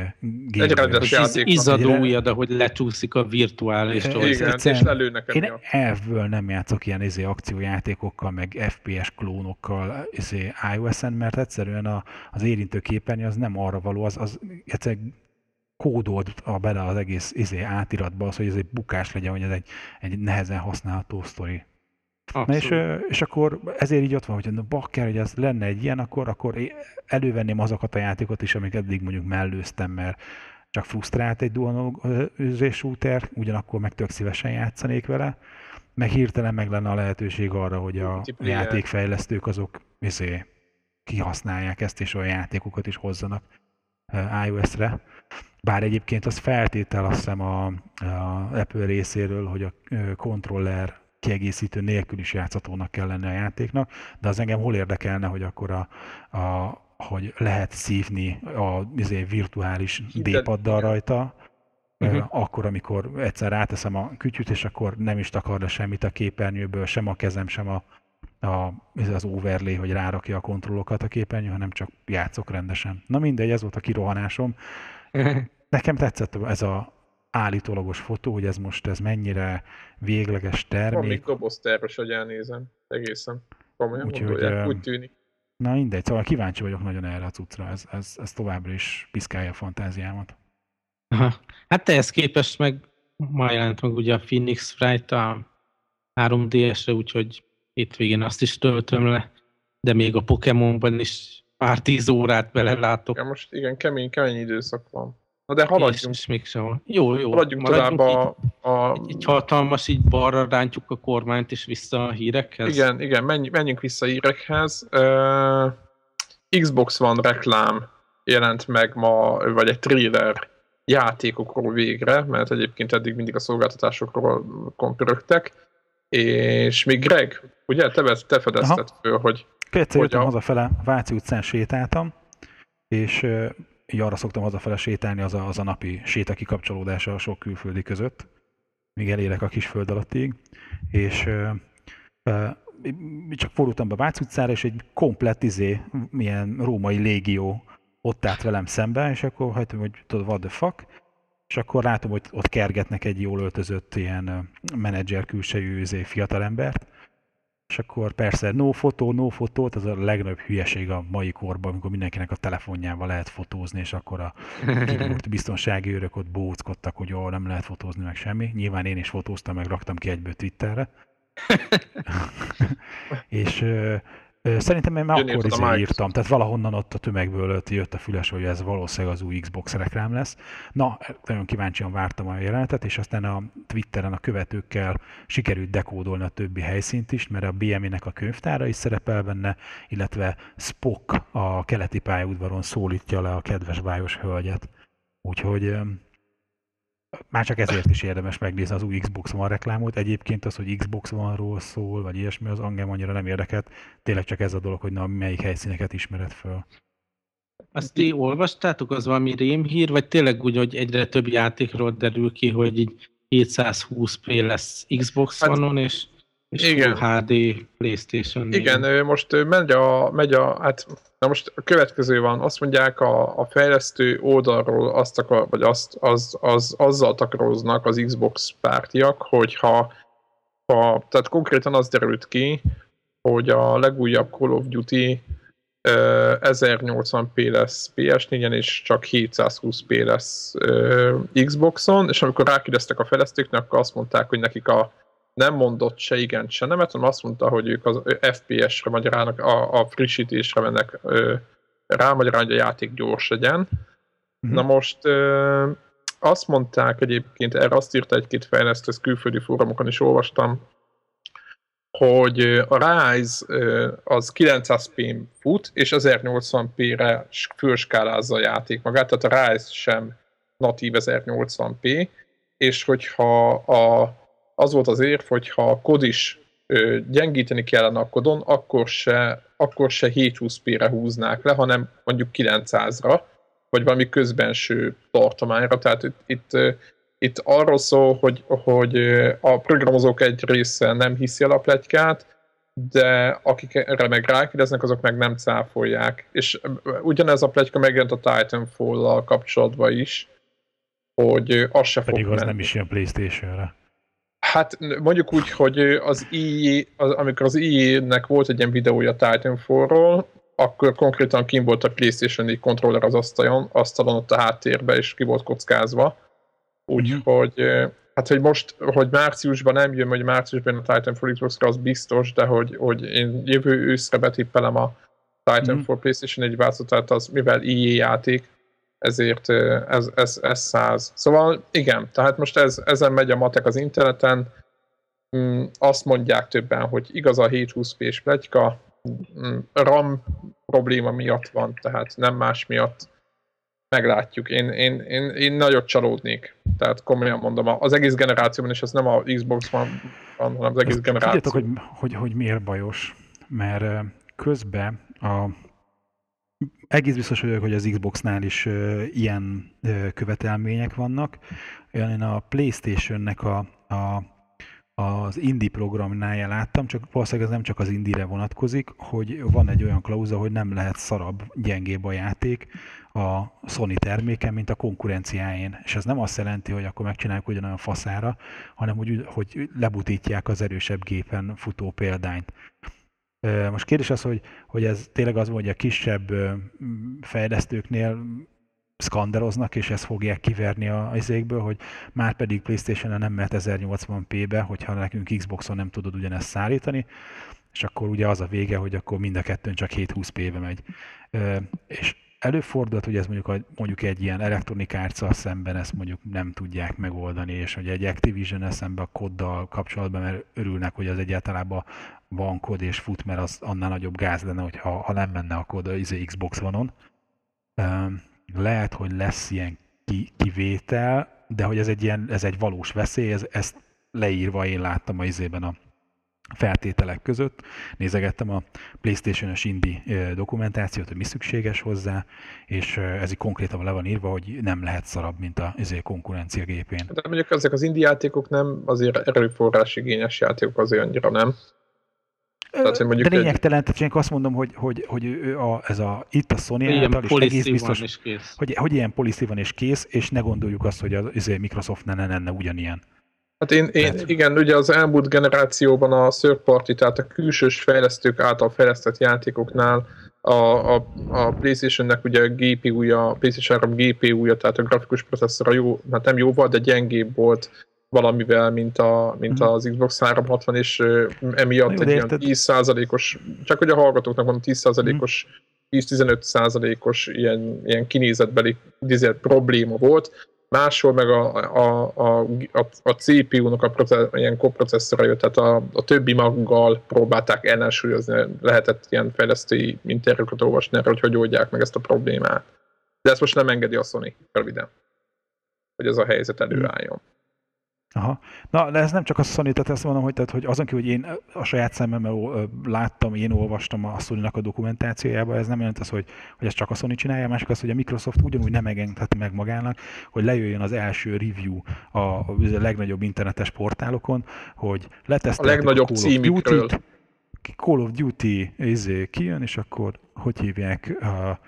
Egy Izzadó ujjad, ahogy lecsúszik a virtuális Igen, és lelőnek Én elvből nem játszok ilyen izé, akciójátékokkal, meg FPS klónokkal izé, iOS-en, mert egyszerűen a, az érintő képernyő az nem arra való, az, az egyszerűen kódolt a bele az egész izé, átiratba az, hogy ez egy bukás legyen, hogy ez egy, egy nehezen használható sztori. Na és, és akkor ezért így ott van, hogy na bakker, hogy ez lenne egy ilyen, akkor, akkor elővenném azokat a játékot is, amik eddig mondjuk mellőztem, mert csak frusztrált egy dual shooter, ugyanakkor meg tök szívesen játszanék vele, meg hirtelen meg lenne a lehetőség arra, hogy a játékfejlesztők azok izé, kihasználják ezt, és olyan játékokat is hozzanak iOS-re. Bár egyébként az feltétel azt hiszem a, a Apple részéről, hogy a kontroller kiegészítő nélkül is játszhatónak kell lenni a játéknak, de az engem hol érdekelne, hogy akkor a, a hogy lehet szívni a izé, virtuális D-paddal rajta, uh-huh. akkor, amikor egyszer ráteszem a kütyüt, és akkor nem is takar le semmit a képernyőből, sem a kezem, sem a, a, az overlay, hogy rárakja a kontrollokat a képernyő, hanem csak játszok rendesen. Na mindegy, ez volt a kirohanásom. Nekem tetszett ez a állítólagos fotó, hogy ez most ez mennyire végleges termék. Van még dobozterves, hogy elnézem. Egészen. Komolyan úgy, gondolják, hogy, úgy tűnik. Na mindegy, szóval kíváncsi vagyok nagyon erre a cuccra, ez, ez, ez továbbra is piszkálja a fantáziámat. Aha. Hát ehhez képest meg ma jelent meg ugye a Phoenix Fright a 3DS-re, úgyhogy hétvégén azt is töltöm le, de még a Pokémonban is pár tíz órát belelátok. Ja, most igen, kemény, kemény időszak van. Na de haladjunk. És, és mégsem. Jó, jó. Haladjunk tovább a, a... Egy, egy hatalmas, így balra rántjuk a kormányt, és vissza a hírekhez. Igen, igen, menj, menjünk vissza a hírekhez. Uh, Xbox One reklám jelent meg ma, vagy egy trailer játékokról végre, mert egyébként eddig mindig a szolgáltatásokról kompörögtek. És még Greg, ugye te, te fedezted föl, hogy... Kétszer jöttem a... hazafele, Váci utcán sétáltam, és így arra szoktam hazafele sétálni, az a, az a napi séta kikapcsolódása a sok külföldi között, míg elérek a kis föld alattig, és ö, ö, csak fordultam be Váci utcára, és egy komplett izé, milyen római légió ott állt velem szembe, és akkor hagytam, hogy tudod, what the fuck, és akkor látom, hogy ott kergetnek egy jól öltözött ilyen menedzser külsejű izé, fiatalembert, és akkor persze no fotó, no fotót, az a legnagyobb hülyeség a mai korban, amikor mindenkinek a telefonjával lehet fotózni, és akkor a biztonsági őrök ott bóckodtak, hogy jó, nem lehet fotózni meg semmi. Nyilván én is fotóztam, meg raktam ki egyből Twitterre. és Szerintem én már akkor is írtam, tehát valahonnan ott a tömegből jött a füles, hogy ez valószínűleg az új Xbox reklám lesz. Na, nagyon kíváncsian vártam a jelenetet, és aztán a Twitteren a követőkkel sikerült dekódolni a többi helyszínt is, mert a BME-nek a könyvtára is szerepel benne, illetve Spock a keleti pályaudvaron szólítja le a kedves bájos hölgyet. Úgyhogy már csak ezért is érdemes megnézni az új Xbox One reklámot. Egyébként az, hogy Xbox One-ról szól, vagy ilyesmi, az engem annyira nem érdekelt. Tényleg csak ez a dolog, hogy na, melyik helyszíneket ismered föl. Azt ti olvastátok, az valami rémhír, vagy tényleg úgy, hogy egyre több játékról derül ki, hogy így 720p lesz Xbox hát, One-on, és, és igen. HD Playstation. Igen, most megy a, megy a, hát Na most a következő van, azt mondják a, a fejlesztő oldalról azt akar, vagy azt, az, az, azzal takaróznak az Xbox pártiak, hogyha ha, tehát konkrétan az derült ki, hogy a legújabb Call of Duty uh, 1080p lesz PS4-en, és csak 720p lesz uh, Xboxon, és amikor rákérdeztek a fejlesztőknek, akkor azt mondták, hogy nekik a nem mondott se igen, se nemet, hanem azt mondta, hogy ők az FPS-re magyarának, a, a frissítésre mennek rá, magyarán, hogy a játék gyors legyen. Mm-hmm. Na most ö, azt mondták egyébként, erre azt írta egy-két fejlesztő, ezt külföldi fórumokon is olvastam, hogy a Rise az 900p fut, és 1080p-re fölskálázza a játék magát, tehát a Rise sem natív 1080p, és hogyha a az volt az érv, hogy ha a kod is gyengíteni kellene a kodon, akkor se, akkor se 720p-re húznák le, hanem mondjuk 900-ra, vagy valami közbenső tartományra. Tehát itt, itt, itt arról szól, hogy, hogy a programozók egy része nem hiszi el a plegykát, de akik erre meg rákérdeznek, azok meg nem cáfolják. És ugyanez a plegyka megjelent a Titanfall-lal kapcsolatban is, hogy az se Pedig fog az menni. nem is jön Playstation-re. Hát mondjuk úgy, hogy az EA, az, amikor az EA-nek volt egy ilyen videója Titanfall-ról, akkor konkrétan kim volt a PlayStation 4 controller az asztalon, asztalon ott a háttérbe, és ki volt kockázva. Úgyhogy, mm-hmm. hát hogy most, hogy márciusban nem jön, hogy márciusban a Titanfall Xbox-ra, az biztos, de hogy, hogy én jövő őszre betippelem a Titanfall mm-hmm. PlayStation 1 változat, tehát az mivel EA játék, ezért ez, ez, ez száz. Szóval igen, tehát most ez, ezen megy a matek az interneten, mm, azt mondják többen, hogy igaz a 720p-s pletyka, mm, RAM probléma miatt van, tehát nem más miatt. Meglátjuk. Én, én, én, én nagyot csalódnék. Tehát komolyan mondom, az egész generációban, és ez nem a Xbox van, hanem az egész generáció. Tudjátok, hogy, hogy, hogy miért bajos? Mert közben a egész biztos vagyok, hogy az Xboxnál is uh, ilyen uh, követelmények vannak. Én a Playstation-nek a, a, az indie programnál láttam, csak valószínűleg ez nem csak az indie-re vonatkozik, hogy van egy olyan klauza, hogy nem lehet szarabb, gyengébb a játék a Sony terméken, mint a konkurenciájén. És ez nem azt jelenti, hogy akkor megcsináljuk ugyanolyan faszára, hanem hogy, hogy lebutítják az erősebb gépen futó példányt. Most kérdés az, hogy, hogy ez tényleg az, hogy a kisebb fejlesztőknél szkanderoznak, és ezt fogják kiverni a izékből, hogy már pedig Playstation-en nem mehet 1080p-be, hogyha nekünk Xboxon nem tudod ugyanezt szállítani, és akkor ugye az a vége, hogy akkor mind a kettőn csak 720p-be megy. És előfordult, hogy ez mondjuk, mondjuk egy ilyen Electronic arts szemben ezt mondjuk nem tudják megoldani, és hogy egy Activision szemben a koddal kapcsolatban, mert örülnek, hogy az egyáltalán van kod és fut, mert az annál nagyobb gáz lenne, hogyha ha nem menne a kod a izé Xbox One-on. Lehet, hogy lesz ilyen ki, kivétel, de hogy ez egy, ilyen, ez egy valós veszély, ez, ezt leírva én láttam a izében a feltételek között. Nézegettem a PlayStation-es indie dokumentációt, hogy mi szükséges hozzá, és ez így konkrétan le van írva, hogy nem lehet szarabb, mint a ezért konkurencia gépén. De mondjuk ezek az indie játékok nem azért erőforrás igényes játékok azért annyira nem. Tehát, hogy mondjuk de lényegtelen, tehát én azt mondom, hogy, hogy, hogy a, ez a, itt a Sony ilyen által is egész biztos, és kész. Hogy, hogy ilyen policy van és kész, és ne gondoljuk azt, hogy a, a Microsoftnál ne lenne ugyanilyen. Hát én, én hát. igen, ugye az elmúlt generációban a third party, tehát a külsős fejlesztők által fejlesztett játékoknál a, a, a Playstation-nek ugye a GPU-ja, a PlayStation 3 GPU-ja, tehát a grafikus processzora jó, hát nem jó volt, de gyengébb volt valamivel, mint, a, mint mhm. az Xbox 360, és emiatt jó, egy ilyen 10%-os, csak hogy a hallgatóknak van 10%-os 10-15%-os ilyen, ilyen kinézetbeli probléma volt, máshol meg a, a, a, a, a CPU-nak a processz, ilyen koprocesszora jött, tehát a, a többi maggal próbálták ellensúlyozni, lehetett ilyen fejlesztői interjúkat olvasni erre, hogy hogy oldják meg ezt a problémát. De ezt most nem engedi a Sony, röviden, hogy ez a helyzet előálljon. Aha. Na, de ez nem csak a Sony, tehát ezt mondom, hogy, tehát, hogy azon kívül, hogy én a saját szemmemmel láttam, én olvastam a sony a dokumentációjába, ez nem jelent az, hogy, hogy ez csak a Sony csinálja, másik az, hogy a Microsoft ugyanúgy nem engedheti meg magának, hogy lejöjjön az első review a, a legnagyobb internetes portálokon, hogy leteszteltek a legnagyobb a Call. Of Duty, Call of Duty izé, kijön, és akkor hogy hívják, a,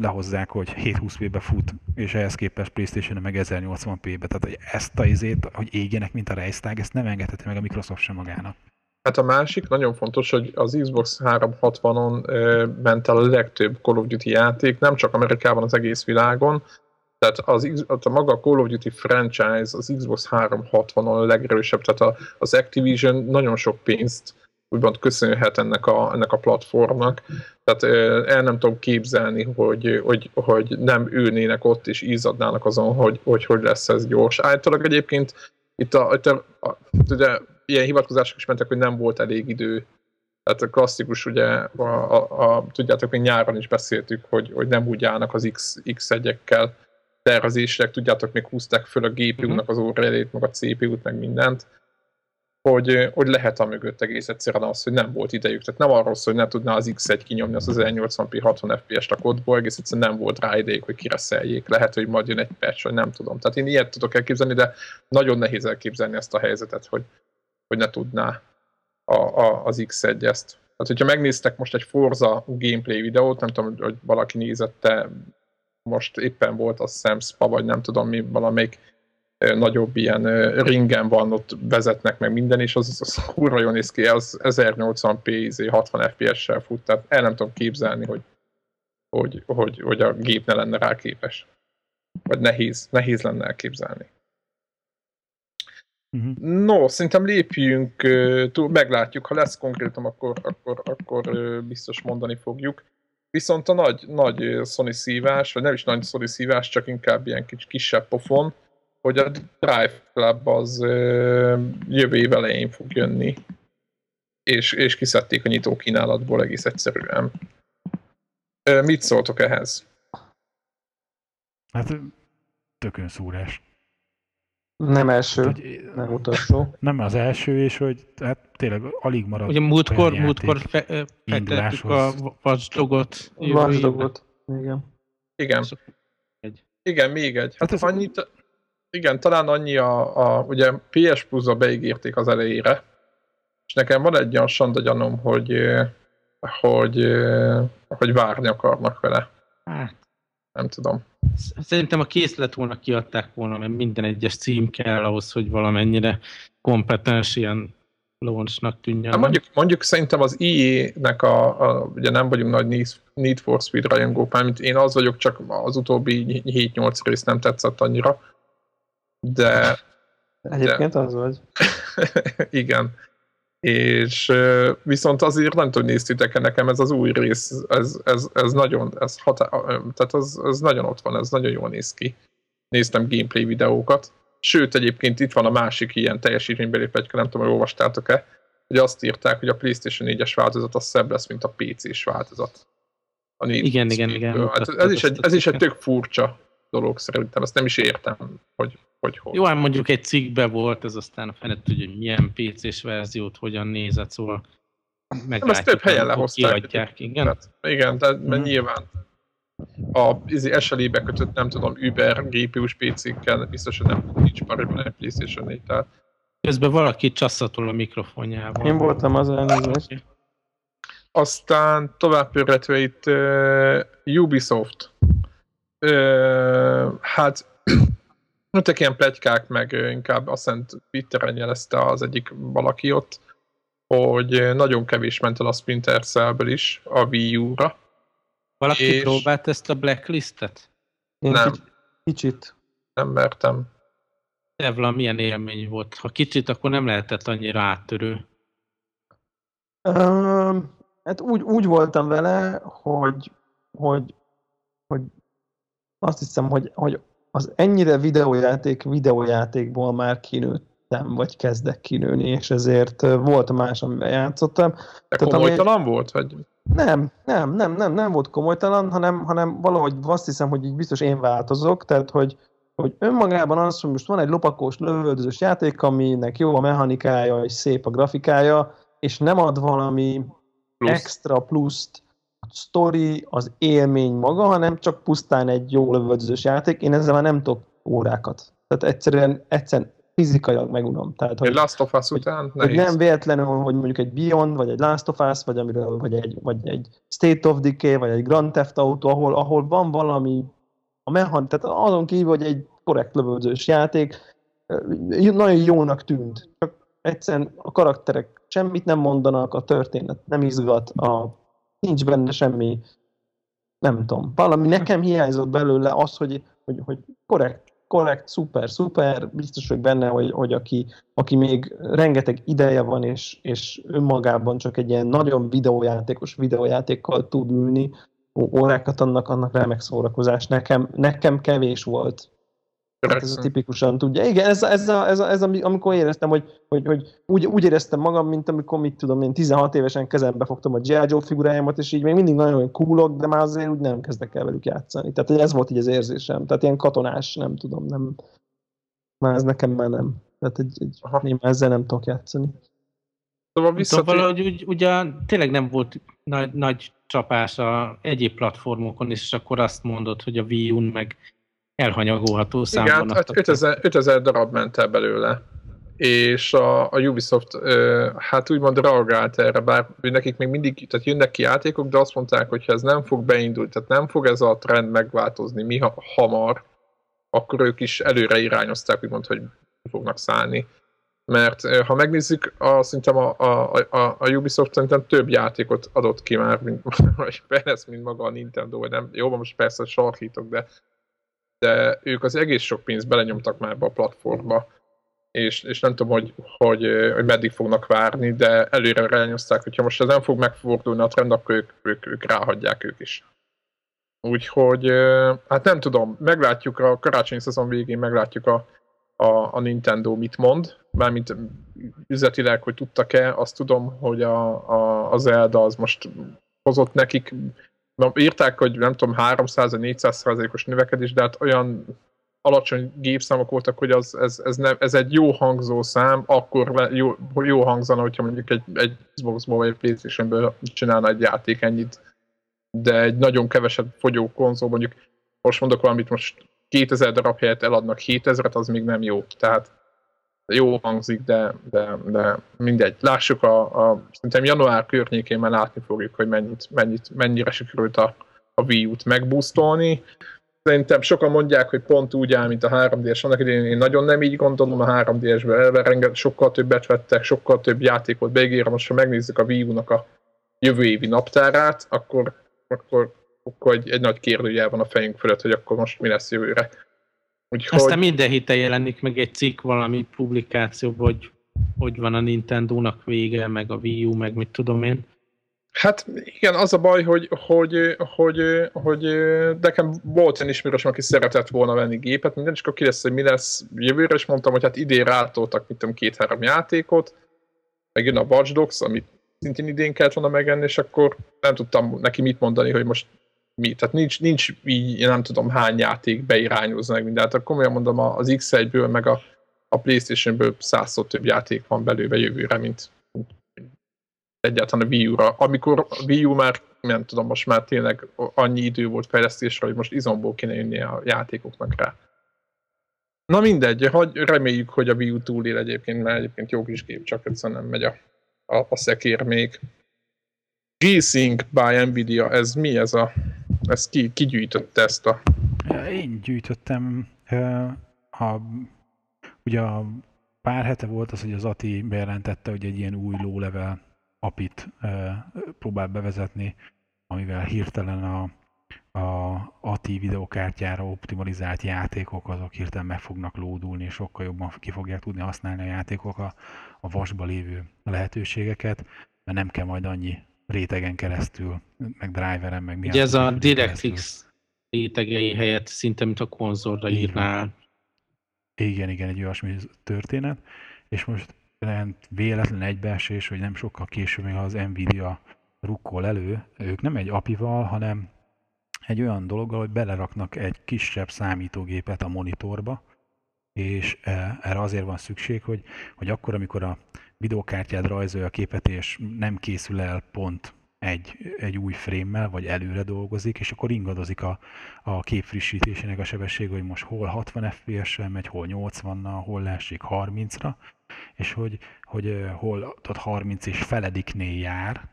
lehozzák, hogy 720p-be fut, és ehhez képest playstation meg 1080p-be. Tehát hogy ezt a izét, hogy égjenek, mint a Reisztág, ezt nem engedheti meg a Microsoft sem magának. Hát a másik, nagyon fontos, hogy az Xbox 360-on ment el a legtöbb Call of Duty játék, nem csak Amerikában, az egész világon. Tehát az, a maga Call of Duty franchise az Xbox 360-on a legerősebb, tehát a, az Activision nagyon sok pénzt úgymond köszönhet ennek a, ennek a platformnak. Tehát el nem tudom képzelni, hogy, hogy, hogy nem ülnének ott és ízadnának azon, hogy, hogy hogy lesz ez gyors. Általában egyébként itt a, itt a, a, ugye, ilyen hivatkozások is mentek, hogy nem volt elég idő. Tehát a klasszikus, ugye, a, a, a, tudjátok, még nyáron is beszéltük, hogy, hogy nem úgy állnak az X, X1-ekkel tervezések, tudjátok, még húzták föl a GPU-nak mhm. az órajelét, meg a CPU-t, meg mindent hogy, hogy lehet a mögött egész egyszerűen az, hogy nem volt idejük. Tehát nem arról hogy ne tudná az X1 kinyomni az 1080p 60 FPS-t a kodból, egész egyszerűen nem volt rá idejük, hogy kireszeljék. Lehet, hogy majd jön egy patch, vagy nem tudom. Tehát én ilyet tudok elképzelni, de nagyon nehéz elképzelni ezt a helyzetet, hogy, hogy ne tudná a, a, az X1 ezt. Tehát, hogyha megnéztek most egy Forza gameplay videót, nem tudom, hogy valaki nézette, most éppen volt a hiszem Spa, vagy nem tudom mi, valamelyik nagyobb ilyen ringen van, ott vezetnek meg minden, és az, az kurva jól néz ki, az 1080p 60 fps-sel fut, tehát el nem tudom képzelni, hogy, hogy, hogy, hogy a gép ne lenne rá képes. Vagy nehéz, nehéz lenne elképzelni. Uh-huh. No, szerintem lépjünk túl, meglátjuk, ha lesz konkrétum, akkor, akkor, akkor biztos mondani fogjuk. Viszont a nagy, nagy Sony szívás, vagy nem is nagy Sony szívás, csak inkább ilyen kis, kisebb pofon, hogy a Drive Club az jövő év elején fog jönni, és, és kiszedték a nyitó kínálatból egész egyszerűen. Mit szóltok ehhez? Hát tökön szúrás. Nem első, hogy, nem utolsó. Nem az első, és hogy hát tényleg alig maradt Ugye múltkor, múltkor fe, fektettük a vasdogot. Vasdogot, igen. Igen. Igen, még egy. Hát, hát ez annyit, igen, talán annyi a, a ugye PS Plus-a beígérték az elejére, és nekem van egy olyan sanda gyanom, hogy, hogy, hogy várni akarnak vele. Hát. Nem tudom. Szerintem a készlet volna kiadták volna, mert minden egyes cím kell ahhoz, hogy valamennyire kompetens ilyen launchnak tűnjön. Hát mondjuk, mondjuk szerintem az IE-nek a, a, ugye nem vagyunk nagy Need for Speed rajongók, mint én az vagyok, csak az utóbbi 7-8 rész nem tetszett annyira de... Egyébként de, az vagy. igen. És viszont azért nem tudom, néztétek nekem ez az új rész, ez, ez, ez nagyon, ez hatá, tehát az, ez nagyon ott van, ez nagyon jól néz ki. Néztem gameplay videókat. Sőt, egyébként itt van a másik ilyen teljesítménybeli plegyka, nem tudom, hogy olvastátok-e, hogy azt írták, hogy a PlayStation 4-es változat az szebb lesz, mint a PC-s változat. A igen, igen, igen. Hát ez, is egy, ez is egy tök furcsa dolog szerintem, ezt nem is értem, hogy hogy hogy. Jó, ám mondjuk egy cikkbe volt, ez aztán a fenet tudja, hogy milyen PC-s verziót hogyan nézett, szóval meglátjuk. Ezt több helyen lehozták. Kiadják, igen. Tehát, igen, mert hmm. nyilván a SLE-be kötött, nem tudom, Uber GPU-s PC-kkel biztos, hogy nem nincs pariban egy PlayStation 4, tehát Közben valaki csasszatol a mikrofonjával. Én voltam az elnézést. Aztán tovább pörgetve itt uh, Ubisoft. Uh, hát Voltak ilyen plegykák, meg inkább azt hiszem Twitteren jelezte az egyik valaki ott, hogy nagyon kevés ment el a Splinter Cell-ből is a Wii U-ra. Valaki és... próbált ezt a blacklistet? Én nem. Kicsit. Nem mertem. Evla milyen élmény volt? Ha kicsit, akkor nem lehetett annyira áttörő. Um, hát úgy, úgy voltam vele, hogy, hogy, hogy azt hiszem, hogy, hogy az ennyire videójáték videójátékból már kinőttem, vagy kezdek kinőni, és ezért volt más, amivel játszottam. De Tehát, komolytalan ami... volt? Vagy? Nem, nem, nem, nem, nem volt komolytalan, hanem, hanem valahogy azt hiszem, hogy így biztos én változok, tehát hogy, hogy önmagában az, hogy most van egy lopakós, lövöldözős játék, aminek jó a mechanikája és szép a grafikája, és nem ad valami Plusz. extra pluszt a story, az élmény maga, hanem csak pusztán egy jó lövöldözős játék. Én ezzel már nem tudok órákat. Tehát egyszerűen, egyszerűen fizikailag megunom. Tehát, hogy, egy Last of Us után hogy nem véletlenül, hogy mondjuk egy Beyond, vagy egy Last of Us, vagy, amiről, vagy, egy, vagy egy State of Decay, vagy egy Grand Theft Auto, ahol, ahol van valami a mechan, tehát azon kívül, hogy egy korrekt lövöldözős játék, nagyon jónak tűnt. Csak egyszerűen a karakterek semmit nem mondanak, a történet nem izgat, a, nincs benne semmi, nem tudom, valami nekem hiányzott belőle az, hogy, hogy, hogy korrekt, korrekt, szuper, szuper, biztos vagyok benne, hogy, hogy aki, aki még rengeteg ideje van, és, és önmagában csak egy ilyen nagyon videójátékos videójátékkal tud ülni, órákat annak, annak remek szórakozás. Nekem, nekem kevés volt Hát ez a tipikusan tudja. Igen, ez, ez, a, ez, a, ez a, amikor éreztem, hogy, hogy, hogy úgy, úgy éreztem magam, mint amikor, mit tudom én, 16 évesen kezembe fogtam a G.I. Joe figurájámat, és így még mindig nagyon coolok, de már azért úgy nem kezdek el velük játszani. Tehát ez volt így az érzésem. Tehát ilyen katonás, nem tudom, nem. Már ez nekem már nem. Tehát egy, egy, én már ezzel nem tudok játszani. Szóval visszatér... Valahogy úgy, ugye tényleg nem volt nagy, nagy csapás a egyéb platformokon, és akkor azt mondod, hogy a Wii U-n meg elhanyagolható számban. Igen, hát 5000, 5000 darab ment el belőle és a, a Ubisoft ö, hát úgymond reagált erre, bár nekik még mindig, tehát jönnek ki játékok, de azt mondták, hogy ha ez nem fog beindulni, tehát nem fog ez a trend megváltozni mi ha, hamar, akkor ők is előre irányozták, úgymond, hogy fognak szállni. Mert ha megnézzük, a, szerintem a, a, a, a Ubisoft szerintem több játékot adott ki már, mint, vagy persze, mint maga a Nintendo, vagy nem, jó, most persze sarkítok, de de ők az egész sok pénzt belenyomtak már ebbe a platformba, és, és nem tudom, hogy, hogy, hogy meddig fognak várni, de előre rányozták, hogyha most ez nem fog megfordulni a trend, akkor ők, ők, ők ráhagyják ők is. Úgyhogy, hát nem tudom, meglátjuk a karácsonyi szezon végén, meglátjuk a, a, a Nintendo mit mond, mármint üzletileg, hogy tudtak-e, azt tudom, hogy a, a, a Zelda az most hozott nekik Na, írták, hogy nem tudom, 300-400 százalékos növekedés, de hát olyan alacsony gépszámok voltak, hogy az, ez, ez, ne, ez egy jó hangzó szám, akkor jó, jó hangzana, hogyha mondjuk egy, egy Xbox-ból vagy egy Playstation-ből csinálna egy játék ennyit, de egy nagyon keveset fogyó konzol, mondjuk most mondok valamit, most 2000 darab helyett eladnak 7000-et, az még nem jó. Tehát jó hangzik, de, de, de mindegy. Lássuk a, a szerintem január környékén már látni fogjuk, hogy mennyit, mennyit, mennyire sikerült a, a Wii U-t megbusztolni. Szerintem sokan mondják, hogy pont úgy áll, mint a 3DS. Annak idején én nagyon nem így gondolom, a 3DS-ben elve sokkal többet vettek, sokkal több játékot beígérem. Most, ha megnézzük a Wii U-nak a jövő évi naptárát, akkor, akkor, akkor egy, egy nagy kérdőjel van a fejünk fölött, hogy akkor most mi lesz jövőre. Úgyhogy... Aztán minden héten jelenik meg egy cikk valami publikáció, hogy hogy van a Nintendo-nak vége, meg a Wii U, meg mit tudom én. Hát igen, az a baj, hogy, hogy, hogy, hogy nekem volt egy ismerősöm, aki szeretett volna venni gépet, minden, és akkor ki lesz, hogy mi lesz jövőre, és mondtam, hogy hát idén rátoltak, mit tudom, két-három játékot, meg jön a Watch Dogs, amit szintén idén kellett volna megenni, és akkor nem tudtam neki mit mondani, hogy most mi. Tehát nincs, nincs így, nem tudom hány játék beirányozna meg mindent. Tehát komolyan mondom, az X1-ből meg a, a Playstation-ből százszor több játék van belőle jövőre, mint egyáltalán a Wii U-ra. Amikor a Wii U már, nem tudom, most már tényleg annyi idő volt fejlesztésre, hogy most izomból kéne jönni a játékoknak rá. Na mindegy, hogy reméljük, hogy a Wii U túlél egyébként, mert egyébként jó kis gép, csak egyszerűen nem megy a, a, a szekér még. G-Sync by Nvidia, ez mi ez a ezt ki, ki gyűjtötte ezt a... Én gyűjtöttem a, ugye a pár hete volt az, hogy az Ati bejelentette, hogy egy ilyen új low-level apit próbál bevezetni, amivel hirtelen a, a ATI videokártyára optimalizált játékok azok hirtelen meg fognak lódulni, és sokkal jobban ki fogják tudni használni a játékok a, a vasba lévő lehetőségeket, mert nem kell majd annyi rétegen keresztül, meg driveren, meg mi. Ugye ez a DirectX rétegei helyett szinte, mint a konzolra írnál. Igen, igen, egy olyasmi történet. És most véletlen egybeesés, hogy nem sokkal később még az Nvidia rukkol elő, ők nem egy apival, hanem egy olyan dologgal, hogy beleraknak egy kisebb számítógépet a monitorba, és e, erre azért van szükség, hogy, hogy akkor, amikor a videokártyád rajzolja a képet, és nem készül el pont egy, egy új frémmel, vagy előre dolgozik, és akkor ingadozik a, a kép frissítésének a sebesség, hogy most hol 60 fps-sel megy, hol 80-nal, hol leesik 30-ra, és hogy, hogy hol ott 30 és felediknél jár,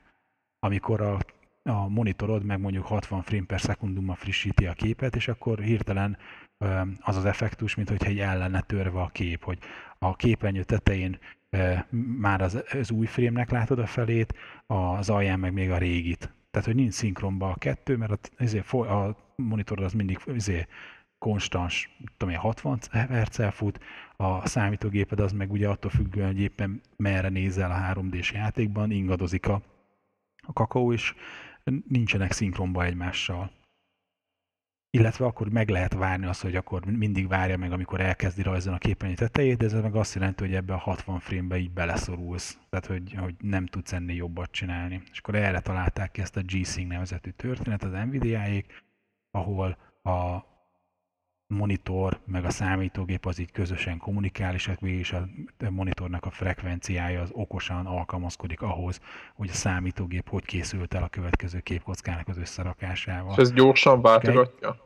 amikor a, a monitorod meg mondjuk 60 frame per szekundummal frissíti a képet, és akkor hirtelen az az effektus, mint hogyha egy ellene törve a kép, hogy a képernyő tetején már az, az új frémnek látod a felét, az alján meg még a régit. Tehát, hogy nincs szinkronba a kettő, mert a, ezért, a monitor az mindig ezért konstans, tudom én, 60 hz fut, a számítógéped az meg ugye attól függően, hogy éppen merre nézel a 3D-s játékban, ingadozik a, a kakaó, és nincsenek szinkronba egymással illetve akkor meg lehet várni azt, hogy akkor mindig várja meg, amikor elkezdi rajzolni a képernyő tetejét, de ez meg azt jelenti, hogy ebbe a 60 frame-be így beleszorulsz, tehát hogy, hogy nem tudsz ennél jobbat csinálni. És akkor erre találták ki ezt a G-Sync nevezetű történet az Nvidia-ék, ahol a monitor meg a számítógép az így közösen kommunikál, és és a monitornak a frekvenciája az okosan alkalmazkodik ahhoz, hogy a számítógép hogy készült el a következő képkockának az összerakásával. És ez gyorsan váltogatja?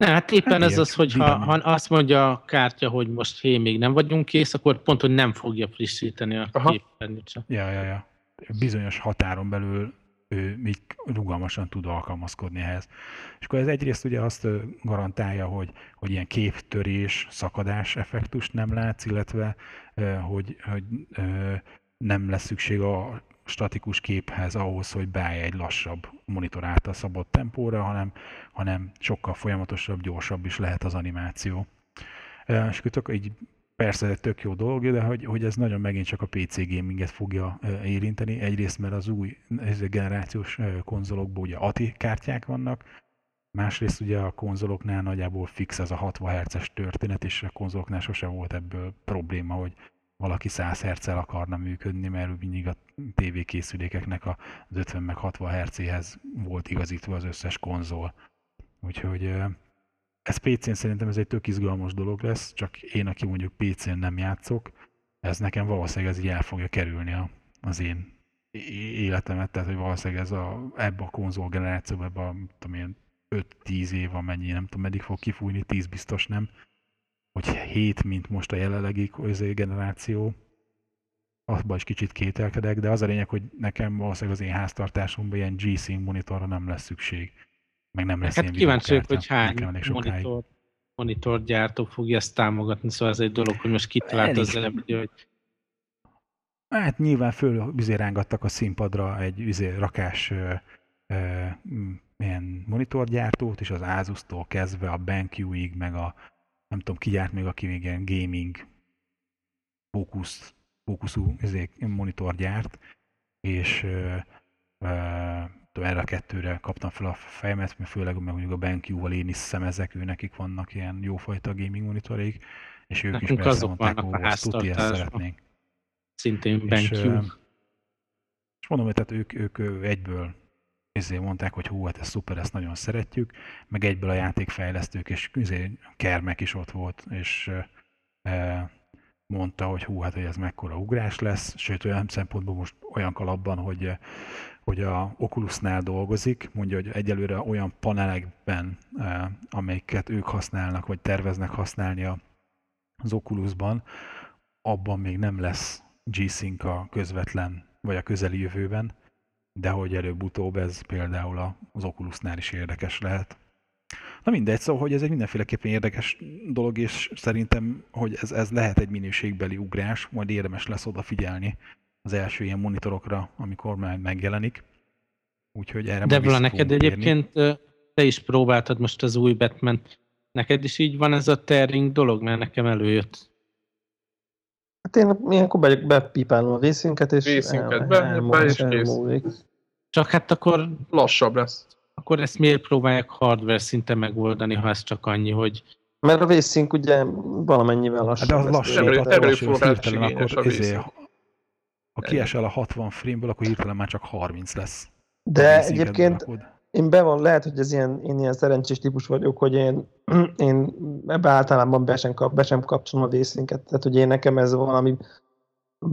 Ne, hát éppen hát ez az, hogy ha, ha azt mondja a kártya, hogy most hé, még nem vagyunk kész, akkor pont, hogy nem fogja frissíteni a képernyőt Ja, ja, ja. Bizonyos határon belül ő így rugalmasan tud alkalmazkodni ehhez. És akkor ez egyrészt ugye azt garantálja, hogy, hogy ilyen képtörés, szakadás effektust nem látsz, illetve hogy, hogy nem lesz szükség a statikus képhez ahhoz, hogy beállj egy lassabb monitor által szabott tempóra, hanem, hanem sokkal folyamatosabb, gyorsabb is lehet az animáció. És akkor így persze ez egy tök jó dolog, de hogy, hogy ez nagyon megint csak a PC gaminget fogja érinteni. Egyrészt, mert az új ez generációs konzolokból ugye ATI kártyák vannak, másrészt ugye a konzoloknál nagyjából fix ez a 60 Hz-es történet, és a konzoloknál sose volt ebből probléma, hogy valaki 100 hz akarna működni, mert mindig a tévékészülékeknek az 50 meg 60 Hz-hez volt igazítva az összes konzol. Úgyhogy ez PC-n szerintem ez egy tök izgalmas dolog lesz, csak én, aki mondjuk PC-n nem játszok, ez nekem valószínűleg ez így el fogja kerülni a, az én életemet, tehát hogy valószínűleg ez a, ebbe a konzol generációban, ebbe a, tudom én, 5-10 év, amennyi, nem tudom, meddig fog kifújni, 10 biztos nem, hogy 7, mint most a jelenlegi generáció, abban is kicsit kételkedek, de az a lényeg, hogy nekem valószínűleg az én háztartásomban ilyen G-Sync monitorra nem lesz szükség. Meg nem lesz hát ilyen kíváncsi vagyok, hogy hány monitor, monitor gyártó fogja ezt támogatni, szóval ez egy dolog, hogy most kitalált az előbb, hogy Hát nyilván föl rángattak a színpadra egy üzé, rakás ö, ö, ilyen monitorgyártót, és az Asus-tól kezdve a BenQ-ig, meg a nem tudom, ki gyárt még, aki még ilyen gaming fókusz, fókuszú monitor gyárt, és ö, ö, erre a kettőre kaptam fel a fejemet, mert főleg meg mondjuk a BenQ-val én is szemezek, ő nekik vannak ilyen jófajta gaming monitoraik, és ők Nekünk is persze mondták, hogy ezt szeretnénk. Szintén BenQ. És, és mondom, hogy tehát ők, ők egyből ezért mondták, hogy hú, hát ez szuper, ezt nagyon szeretjük, meg egyből a játékfejlesztők és izé, Kermek is ott volt, és e, mondta, hogy hú, hát hogy ez mekkora ugrás lesz, sőt olyan szempontból most olyan kalapban, hogy hogy a Oculusnál dolgozik, mondja, hogy egyelőre olyan panelekben, eh, amelyiket ők használnak, vagy terveznek használni az Oculusban, abban még nem lesz G-Sync a közvetlen, vagy a közeli jövőben, de hogy előbb-utóbb ez például az Oculusnál is érdekes lehet. Na mindegy, szóval, hogy ez egy mindenféleképpen érdekes dolog, és szerintem, hogy ez, ez lehet egy minőségbeli ugrás, majd érdemes lesz odafigyelni az első ilyen monitorokra, amikor már megjelenik. Úgyhogy erre De neked egyébként te is próbáltad most az új Batman. Neked is így van ez a tearing dolog, mert nekem előjött. Hát én ilyenkor be, bepipálom a vészünket, és vészünket, be, el, be és kész. Csak hát akkor... Lassabb lesz. Akkor ezt miért próbálják hardware szinten megoldani, ha ez csak annyi, hogy... Mert a vészünk ugye valamennyivel lassabb. De az lassabb, erő, erőforrás akkor izé, ha kiesel a 60 frame-ből, akkor hirtelen már csak 30 lesz. De egyébként én be van, lehet, hogy ez ilyen, én ilyen szerencsés típus vagyok, hogy én, én ebbe általában be sem, kap, be sem kapcsolom a vészlinket, tehát hogy én nekem ez valami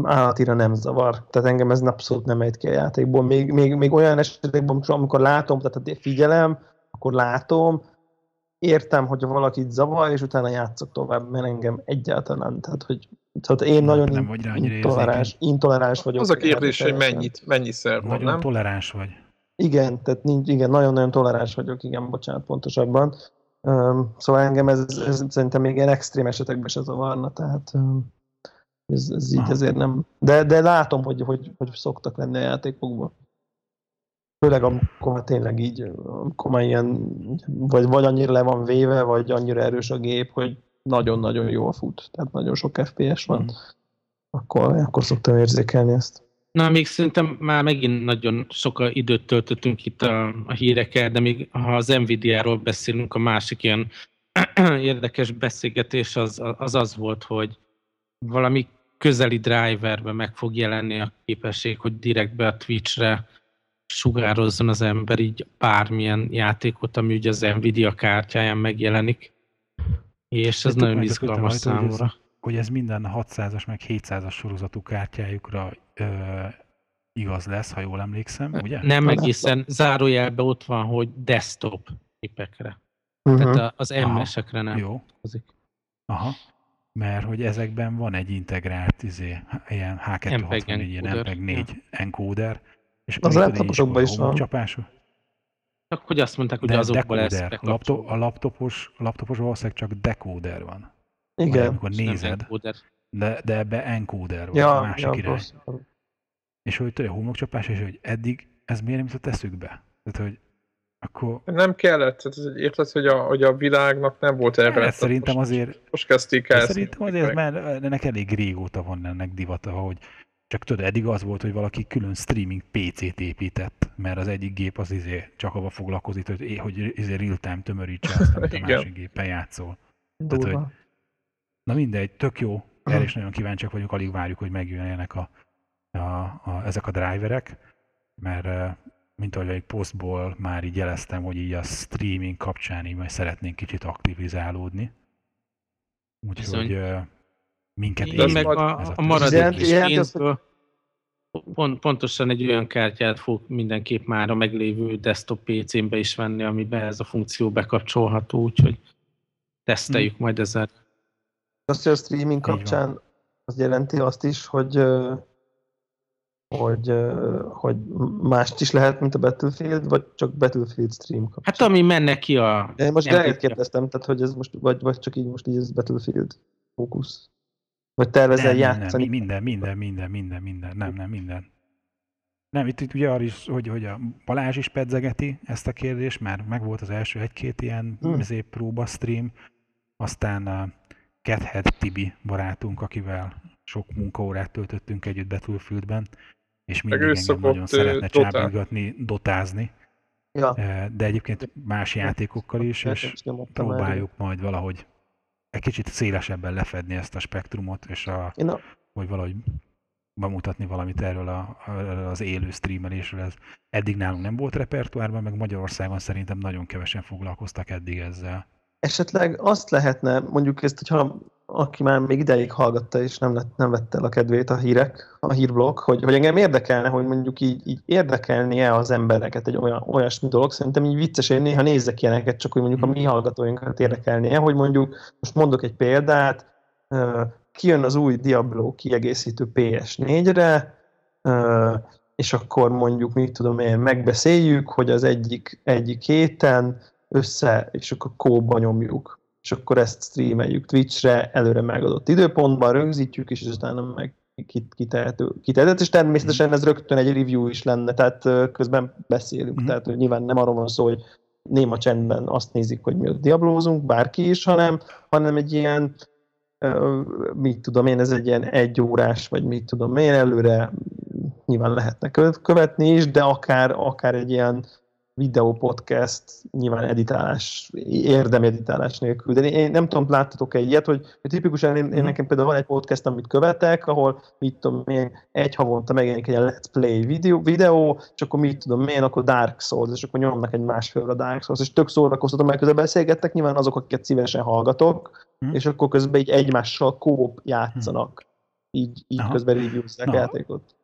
állatira nem zavar. Tehát engem ez abszolút nem ejt ki a játékból. Még, még, még olyan esetekben, amikor látom, tehát figyelem, akkor látom, értem, hogy valakit zavar, és utána játszok tovább, mert engem egyáltalán, tehát hogy tehát én nem, nagyon nem vagy intoleráns, intoleráns vagyok. Az a kérdés, hogy mennyit, mennyiszer van, Nagyon nem? toleráns vagy. Igen, tehát nincs, igen, nagyon-nagyon toleráns vagyok, igen, bocsánat, pontosabban. Um, szóval engem ez, ez szerintem még ilyen extrém esetekben se zavarna, tehát um, ez, ez így ezért nem. De, de látom, hogy, hogy, hogy szoktak lenni a játékokban. Főleg amikor tényleg így, amikor már ilyen, vagy, vagy annyira le van véve, vagy annyira erős a gép, hogy nagyon-nagyon jól fut, tehát nagyon sok FPS van, mm. akkor, akkor szoktam érzékelni ezt. Na, még szerintem már megint nagyon sok időt töltöttünk itt a, a hírekkel, de még ha az Nvidia-ról beszélünk, a másik ilyen érdekes beszélgetés az, az az volt, hogy valami közeli driverbe meg fog jelenni a képesség, hogy direktbe a Twitch-re sugározzon az ember így bármilyen játékot, ami ugye az Nvidia kártyáján megjelenik. És ez nagyon izgalmas számomra. Hogy ez, hogy ez minden 600-as meg 700-as sorozatú kártyájukra ö, igaz lesz, ha jól emlékszem, ugye? Nem egészen, zárójelben ott van, hogy desktop képekre. Uh-huh. Tehát az MS-ekre nem. Jó. Hozik. Aha. Mert hogy ezekben van egy integrált izé, ilyen H264, ilyen MPEG 4 ja. encoder, és az laptopokban is van. Csapások? Csak hogy azt mondták, hogy de azokból lesz a, laptop, a laptopos, a laptopos valószínűleg csak decoder van. Igen. Vagy amikor nézed, de, de ebbe encoder van, ja, a másik ja, irány. Rossz. És hogy tudja, homlokcsapás, és hogy eddig ez miért nem jutott eszükbe? Tehát, hogy akkor... Nem kellett, tehát érted, hogy a, hogy a világnak nem volt erre. Hát, szerintem most, azért... Most kezdték el. Szerintem azért, mert ennek elég régóta van ennek divata, hogy csak tudod, eddig az volt, hogy valaki külön streaming PC-t épített, mert az egyik gép az izé csak abba foglalkozik, hogy, hogy izé real-time tömörítse azt, amit a másik gépen játszol. Tehát, hogy, na mindegy, tök jó, erre is nagyon kíváncsiak vagyunk, alig várjuk, hogy megjöjjenek a, a, a, ezek a driverek, mert mint ahogy egy posztból már így jeleztem, hogy így a streaming kapcsán így majd szeretnénk kicsit aktivizálódni. Úgyhogy minket Igen, meg a, a maradék is pénzből pont, pontosan egy olyan kártyát fog mindenképp már a meglévő desktop PC-be is venni, amiben ez a funkció bekapcsolható, úgyhogy teszteljük hmm. majd ezzel. Azt, hogy a streaming kapcsán az jelenti azt is, hogy hogy, hogy mást is lehet, mint a Battlefield, vagy csak Battlefield stream kapcsán? Hát ami menne ki a... Én most direkt kérdeztem, tehát hogy ez most, vagy, vagy csak így most így ez Battlefield fókusz. Vagy tervezel nem, játszani? Nem, minden, minden, minden, minden, minden, nem, nem, minden. Nem, itt, itt ugye arra is, hogy, hogy a Balázs is pedzegeti ezt a kérdést, mert meg volt az első egy-két ilyen hmm. próba stream, aztán a Cathead Tibi barátunk, akivel sok munkaórát töltöttünk együtt Battlefieldben, és mindig engem nagyon szeretne csábítgatni, dotázni. Ja. De egyébként más játékokkal is, és próbáljuk majd valahogy egy kicsit szélesebben lefedni ezt a spektrumot, és a, a... hogy valahogy bemutatni valamit erről a, az élő streamelésről. Ez eddig nálunk nem volt repertoárban, meg Magyarországon szerintem nagyon kevesen foglalkoztak eddig ezzel. Esetleg azt lehetne, mondjuk ezt, hogyha aki már még ideig hallgatta, és nem, lett, nem vette el a kedvét a hírek, a hírblog, hogy, hogy engem érdekelne, hogy mondjuk így, így érdekelnie az embereket egy olyan, olyasmi dolog. Szerintem így vicces, hogy néha nézzek ilyeneket, csak hogy mondjuk a mi hallgatóinkat érdekelnie, hogy mondjuk, most mondok egy példát, kijön az új Diablo kiegészítő PS4-re, és akkor mondjuk, mit tudom én, megbeszéljük, hogy az egyik, egyik héten össze, és akkor kóba nyomjuk, és akkor ezt streameljük Twitchre, előre megadott időpontban, rögzítjük, és utána meg kitehető, kitehető, és természetesen ez rögtön egy review is lenne, tehát közben beszélünk, mm. tehát hogy nyilván nem arról van szó, hogy néma csendben azt nézik, hogy mi ott diablózunk, bárki is, hanem, hanem egy ilyen mit tudom én, ez egy ilyen egy órás, vagy mit tudom én, előre nyilván lehetne követni is, de akár, akár egy ilyen videó podcast, nyilván editálás, érdemi editálás nélkül. De én nem tudom, láttatok-e ilyet, hogy, hogy tipikusan én, én mhm. nekem például van egy podcast, amit követek, ahol mit tudom én, egy havonta megjelenik egy let's play videó, videó, és akkor mit tudom én, akkor Dark Souls, és akkor nyomnak egy másfélre a Dark Souls, és tök szórakoztató, mert közben beszélgettek, nyilván azok, akiket szívesen hallgatok, hmm. és akkor közben így egymással kóp játszanak, hmm. így, így közben reviewzák játékot.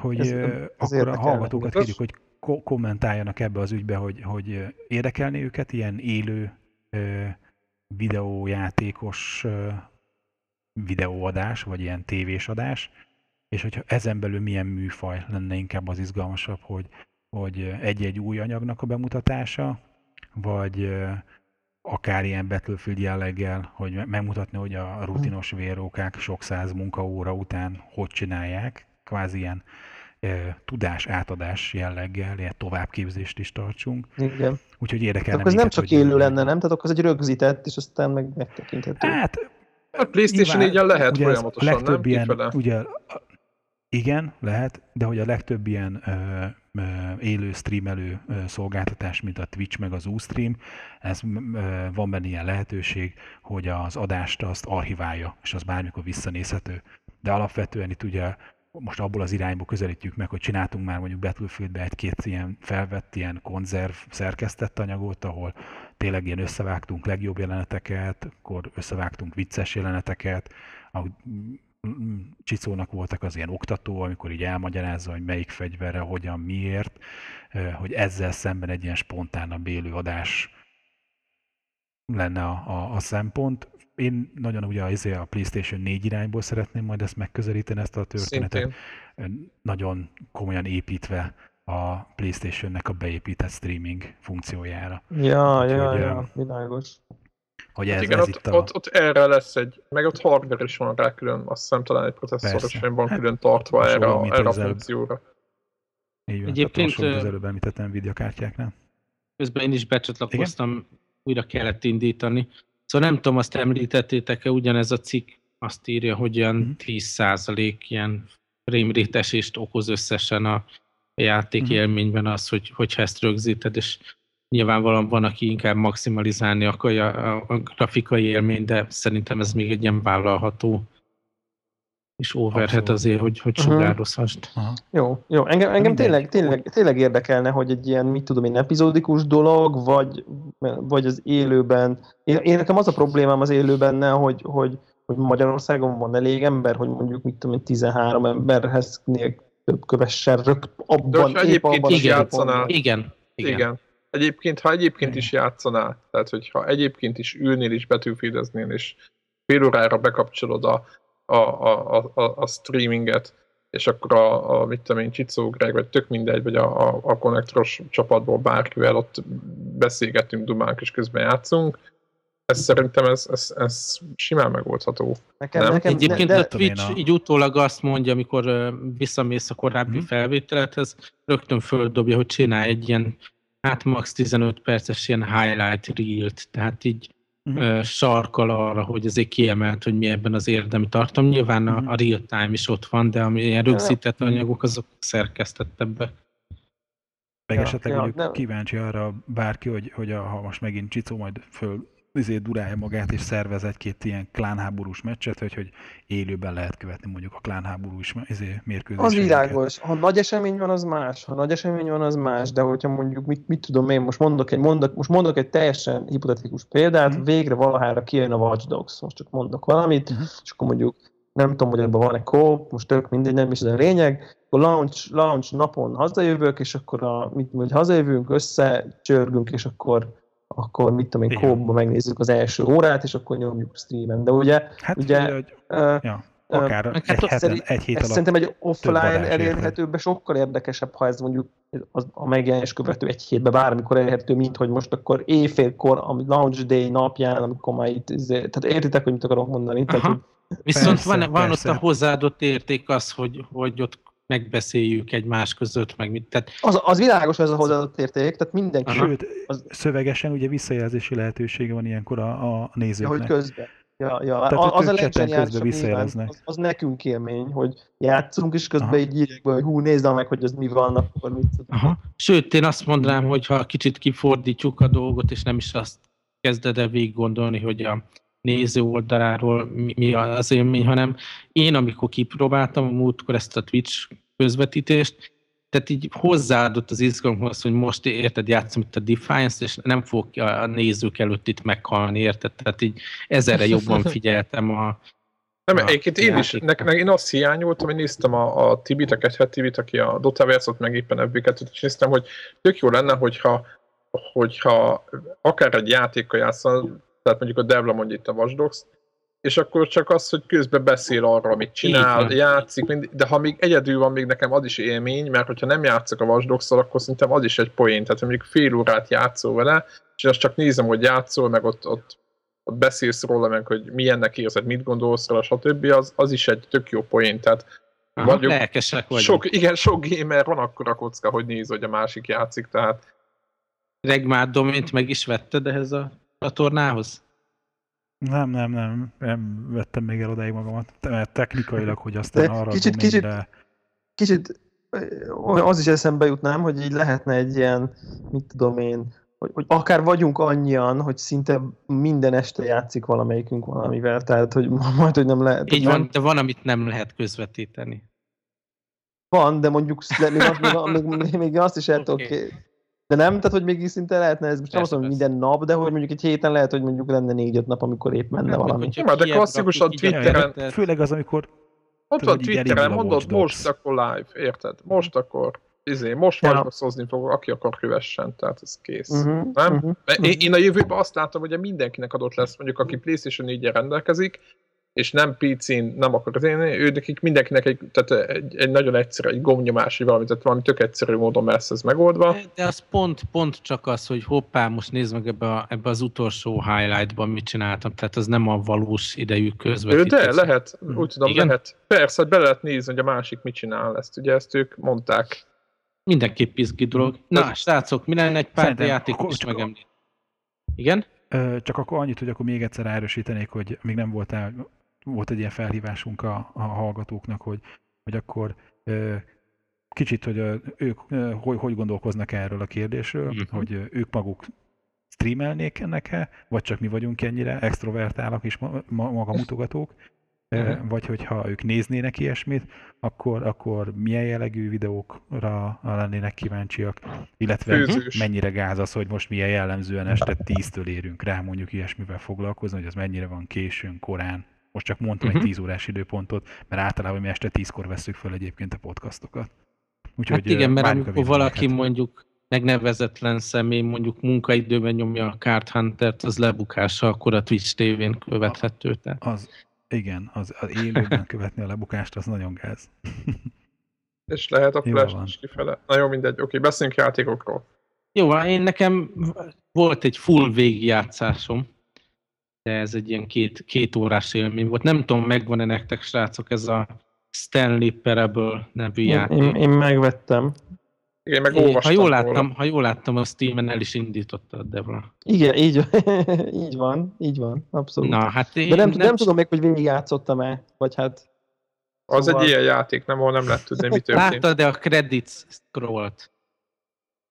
Hogy ez, ez akkor a hallgatókat kérjük, hogy kommentáljanak ebbe az ügybe, hogy, hogy érdekelni őket ilyen élő videójátékos videóadás, vagy ilyen tévés adás, és hogyha ezen belül milyen műfaj lenne inkább az izgalmasabb, hogy, hogy egy-egy új anyagnak a bemutatása, vagy akár ilyen Battlefield jelleggel, hogy megmutatni, hogy a rutinos vérókák sok száz munkaóra után hogy csinálják, kvázi ilyen tudás átadás jelleggel, ilyen továbbképzést is tartsunk. Igen. Úgyhogy érdekelne akkor ez nem csak élő lenne, nem? Tehát akkor ez egy rögzített, és aztán meg megtekinthető. Hát, a PlayStation 4 lehet ugye folyamatosan, a legtöbb nem? Ilyen, ugye, igen, lehet, de hogy a legtöbb ilyen ö, ö, élő streamelő ö, szolgáltatás, mint a Twitch meg az Ustream, ez ö, van benne ilyen lehetőség, hogy az adást azt archiválja, és az bármikor visszanézhető. De alapvetően itt ugye most abból az irányból közelítjük meg, hogy csináltunk már mondjuk Battlefieldbe egy-két ilyen felvett ilyen konzerv szerkesztett anyagot, ahol tényleg ilyen összevágtunk legjobb jeleneteket, akkor összevágtunk vicces jeleneteket, ahogy Csicónak voltak az ilyen oktató, amikor így elmagyarázza, hogy melyik fegyverre, hogyan, miért, hogy ezzel szemben egy ilyen spontánabb élő adás lenne a, a, a szempont én nagyon ugye izé a PlayStation 4 irányból szeretném majd ezt megközelíteni, ezt a történetet. Szintén. Nagyon komolyan építve a PlayStation-nek a beépített streaming funkciójára. Ja, Úgy, ja, hogy, ja, világos. Hogy hát ez, igen, ez ott, itt a... ott, ott, erre lesz egy, meg ott hardware is van rá külön, azt hiszem talán egy processzoros van hát, külön tartva erre, a, erre a funkcióra. Így van, Egyébként tehát az előbb említett Nvidia kártyáknál. Közben én is becsatlakoztam, igen? újra kellett indítani. Szóval nem tudom, azt említettétek-e, ugyanez a cikk azt írja, hogy ilyen 10% mhm. ilyen frame rate esést okoz összesen a játék mhm. élményben az, hogy, hogyha ezt rögzíted, és nyilvánvalóan van, aki inkább maximalizálni akarja a, a grafikai élmény, de szerintem ez még egy ilyen vállalható és overhead azért, hogy, hogy sugározhast. Uh-huh. Jó, jó. Engem, engem tényleg, tényleg, tényleg érdekelne, hogy egy ilyen, mit tudom én, epizódikus dolog, vagy, vagy az élőben. Én, én nekem az a problémám az élőben, hogy, hogy, hogy Magyarországon van elég ember, hogy mondjuk, mit tudom én, 13 emberhez több kövessen rögt abban, De épp abban is játszanál. Igen. Igen. Igen. Egyébként, ha egyébként Igen. is játszanál, tehát hogyha egyébként is ülnél és betűfideznél, és fél órára bekapcsolod a a, a, a, a streaminget, és akkor a, a mit tudom én, Csicó Greg, vagy tök mindegy, vagy a, a, a konnektoros csapatból bárkivel ott beszélgetünk, dumánk, és közben játszunk. Ez szerintem ez, ez, ez simán megoldható. Nekem, nem? nekem, Egyébként de, de, a Twitch a... így utólag azt mondja, amikor visszamész a korábbi hmm. felvételethez, rögtön földobja, hogy csinálj egy ilyen hát max 15 perces ilyen highlight reel-t, tehát így uh-huh. sarkal arra, hogy ezért kiemelt, hogy mi ebben az érdemi tartom. Nyilván uh-huh. a, a real time is ott van, de ami ilyen rögzített anyagok, azok szerkesztettebbek. Meg ja, esetleg ja, mondjuk kíváncsi arra bárki, hogy, hogy a, ha most megint Csicó majd föl izé durálja magát és szervez egy-két ilyen klánháborús meccset, hogy, hogy élőben lehet követni mondjuk a klánháborús izé, mérkőzéseket. Az világos. Ha nagy esemény van, az más. Ha nagy esemény van, az más. De hogyha mondjuk, mit, mit tudom én, most mondok egy, mondok, most mondok egy teljesen hipotetikus példát, mm. végre valahára kijön a Watch Dogs. Most csak mondok valamit, mm. és akkor mondjuk nem tudom, hogy ebben van-e kóp, most tök mindegy, nem is ez a lényeg, akkor launch, launch napon hazajövök, és akkor a, mit, hogy hazajövünk, összecsörgünk, és akkor akkor mit tudom én, kóba megnézzük az első órát, és akkor nyomjuk streamen. De ugye, hát, ugye, hogy, uh, ja. Akár hát egy, heten, szerint, egy hét alatt Szerintem egy offline elérhetőben sokkal érdekesebb, ha ez mondjuk az, a megjelenés követő egy hétben bármikor elérhető, mint hogy most akkor éjfélkor, a launch day napján, amikor már itt, izé, tehát értitek, hogy mit akarok mondani? Tehát, hogy, Viszont persze, van, van persze. ott a hozzáadott érték az, hogy, hogy ott megbeszéljük egymás között, meg mit. Tehát... Az, az világos ez a hozzáadott érték, tehát mindenki. Sőt, az... szövegesen ugye visszajelzési lehetősége van ilyenkor a, a nézőknek. Ja, hogy közben. Ja, ja. Tehát, az a legzseniálisabb visszajeleznek. Az, az, nekünk élmény, hogy játszunk, és közben Aha. így írják be, hogy hú, nézd meg, hogy ez mi van, akkor mit Aha. Sőt, én azt mondanám, hogy ha kicsit kifordítjuk a dolgot, és nem is azt kezded el végig gondolni, hogy a néző oldaláról mi, mi az élmény, hanem én, amikor kipróbáltam a múltkor ezt a Twitch közvetítést, tehát így hozzáadott az izgalomhoz, hogy most érted, játszom itt a Defiance, és nem fog a nézők előtt itt meghalni, érted? Tehát így ezerre jobban figyeltem a, nem, egyébként én is, ne, ne, én azt hiányoltam, hogy néztem a, a Tibit, a Kethet Tibit, aki a Dota játszott, meg éppen fb és néztem, hogy tök jó lenne, hogyha, hogyha akár egy játékkal játszol, tehát mondjuk a Devla mondja itt a Watch és akkor csak az, hogy közben beszél arra, amit csinál, Igen. játszik, de ha még egyedül van, még nekem az is élmény, mert hogyha nem játszok a Watch akkor szerintem az is egy poén, tehát mondjuk fél órát játszol vele, és azt csak nézem, hogy játszol, meg ott, ott, ott beszélsz róla, meg hogy milyennek érzed, mit gondolsz róla, stb. Az, az is egy tök jó poén, tehát Aha, vagyok, lelkesek vagyunk. Sok, igen, sok gamer van akkor a kocka, hogy néz, hogy a másik játszik, tehát Regmár Domint meg is vetted ehhez a csatornához? Nem, nem, nem, nem vettem még el odáig magamat, mert technikailag, hogy aztán De arra kicsit, kicsit, kicsit az is eszembe jutnám, hogy így lehetne egy ilyen, mit tudom én, hogy, hogy akár vagyunk annyian, hogy szinte minden este játszik valamelyikünk valamivel, tehát hogy majd, hogy nem lehet. Így van, de van, amit nem lehet közvetíteni. Van, de mondjuk még, még, még, még azt is el okay. De nem, tehát hogy még szinte lehetne, ez most nem azt mondom, minden nap, de hogy mondjuk egy héten lehet, hogy mondjuk lenne négy-öt nap, amikor épp menne nem, valami. Nem, de klasszikusan Twitteren... Főleg az, amikor... Ott van Twitteren, mondod, most akkor live, érted? Most akkor izé, most ja. majd fog, aki akar kövessen, tehát ez kész. Uh-huh, nem? Uh-huh, én, én a jövőben azt látom, hogy mindenkinek adott lesz, mondjuk aki PlayStation 4 rendelkezik, és nem PC-n nem akar az én, ő nekik mindenkinek egy, tehát egy, egy nagyon egyszerű, egy gombnyomás, vagy valami, tehát valami tök egyszerű módon lesz ez megoldva. De az pont, pont csak az, hogy hoppá, most nézd meg ebbe, a, ebbe az utolsó highlightban mit csináltam, tehát az nem a valós idejű közvetítés. De lehet, úgy tudom, Igen? lehet. Persze, be lehet nézni, hogy a másik mit csinál ezt, ugye ezt ők mondták. Mindenképp izgi dolog. Na, Ez... srácok, mi lenne egy pár játékot is megemlíteni? Igen? Csak akkor annyit, hogy akkor még egyszer erősítenék, hogy még nem voltál volt egy ilyen felhívásunk a, a hallgatóknak, hogy, hogy akkor kicsit, hogy ők hogy, hogy gondolkoznak erről a kérdésről, uh-huh. hogy ők maguk streamelnék ennek-e, vagy csak mi vagyunk ennyire extrovertálak és ma, ma, magamutogatók, uh-huh. vagy hogyha ők néznének ilyesmit, akkor, akkor milyen jellegű videókra lennének kíváncsiak, illetve Főzős. mennyire gáz az, hogy most milyen jellemzően este tíztől érünk rá mondjuk ilyesmivel foglalkozni, hogy az mennyire van későn, korán, most csak mondtam uh-huh. egy 10 mhm. órás időpontot, mert általában mi este 10-kor veszük föl egyébként a podcastokat. Úgyhogy hát igen, mert amikor valaki mondjuk megnevezetlen személy mondjuk munkaidőben nyomja a Card Hunter-t, az lebukása, akkor a Twitch tévén követhető. Tehát. Az, igen, az, az élőben követni a lebukást, az nagyon gáz. És lehet a flash is kifele. Na jó, mindegy. Oké, beszéljünk játékokról. Jó, én nekem volt egy full végigjátszásom de ez egy ilyen két, két órás élmény volt. Nem tudom, megvan-e nektek, srácok, ez a Stanley Parable nevű én, játék. Én, én megvettem. Igen, meg én, ha jól, láttam, ha jól láttam, a Steam-en el is indította a Devla. Igen, így, így van, így van, abszolút. Na, hát én De nem, nem, nem tudom még, hogy végigjátszottam-e, vagy hát... Az szóval... egy ilyen játék, nem, ahol nem lehet tudni, mi történt. Láttad, de a credits scrollt.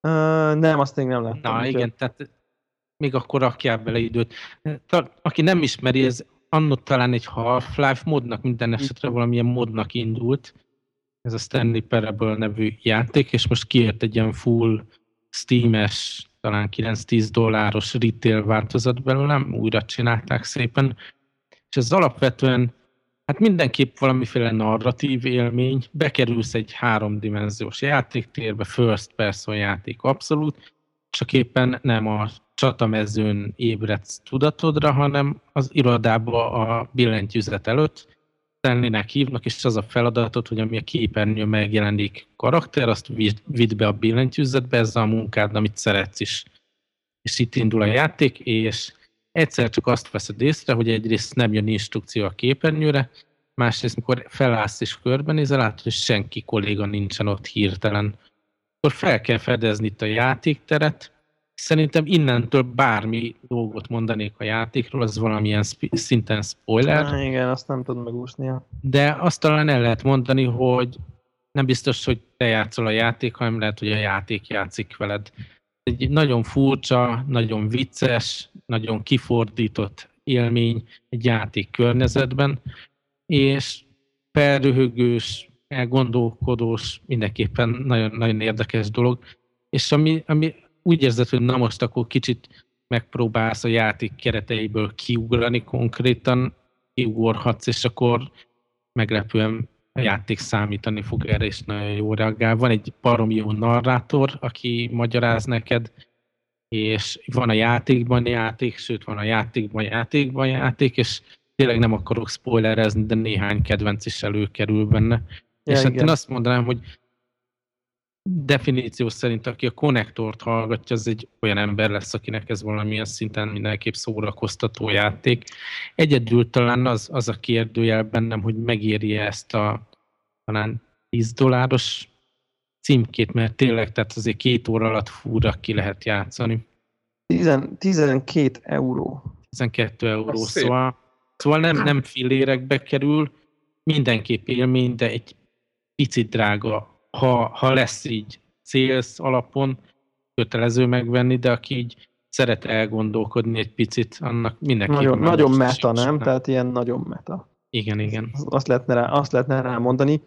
Uh, nem, azt még nem láttam. Na igen, tehát még akkor rakják bele időt. Aki nem ismeri, ez annott talán egy Half-Life modnak, minden esetre valamilyen modnak indult. Ez a Stanley Parable nevű játék, és most kiért egy ilyen full Steam-es, talán 9-10 dolláros retail változat belőlem, újra csinálták szépen. És ez alapvetően Hát mindenképp valamiféle narratív élmény, bekerülsz egy háromdimenziós játéktérbe, first person játék abszolút, csak éppen nem a csatamezőn ébredsz tudatodra, hanem az irodába a billentyűzet előtt, Stanley-nek hívnak, és az a feladatot, hogy ami a képernyő megjelenik karakter, azt vidd be a billentyűzetbe, ezzel a munkád, amit szeretsz is. És itt indul a játék, és egyszer csak azt veszed észre, hogy egyrészt nem jön instrukció a képernyőre, másrészt, mikor felállsz és körbenézel, látod, hogy senki kolléga nincsen ott hirtelen. Akkor fel kell fedezni itt a játékteret, Szerintem innentől bármi dolgot mondanék a játékról, az valamilyen szinten spoiler. Na, igen, azt nem tud megúszni. De azt talán el lehet mondani, hogy nem biztos, hogy te játszol a játék, hanem lehet, hogy a játék játszik veled. Egy nagyon furcsa, nagyon vicces, nagyon kifordított élmény egy játék környezetben, és felröhögős, elgondolkodós, mindenképpen nagyon, nagyon érdekes dolog. És ami, ami úgy érzed, hogy na most akkor kicsit megpróbálsz a játék kereteiből kiugrani konkrétan, kiugorhatsz, és akkor meglepően a játék számítani fog erre, és nagyon jó reagál. Van egy barom jó narrátor, aki magyaráz neked, és van a játékban játék, sőt van a játékban játékban játék, és tényleg nem akarok spoilerezni, de néhány kedvenc is előkerül benne. Ja, és hát én azt mondanám, hogy definíció szerint, aki a konnektort hallgatja, az egy olyan ember lesz, akinek ez valamilyen szinten mindenképp szórakoztató játék. Egyedül talán az, az a kérdőjel bennem, hogy megéri -e ezt a talán 10 dolláros címkét, mert tényleg, tehát azért két óra alatt fúra ki lehet játszani. 10, 12 euró. 12 euró, szóval, szóval nem, nem fillérekbe kerül, mindenképp élmény, de egy picit drága ha, ha lesz így célsz alapon, kötelező megvenni, de aki így szeret elgondolkodni egy picit, annak mindenki. Nagyon, nagyon meta, nem? Tehát ilyen nagyon meta. Igen, igen. Azt lehetne, rá, azt lehetne rá mondani.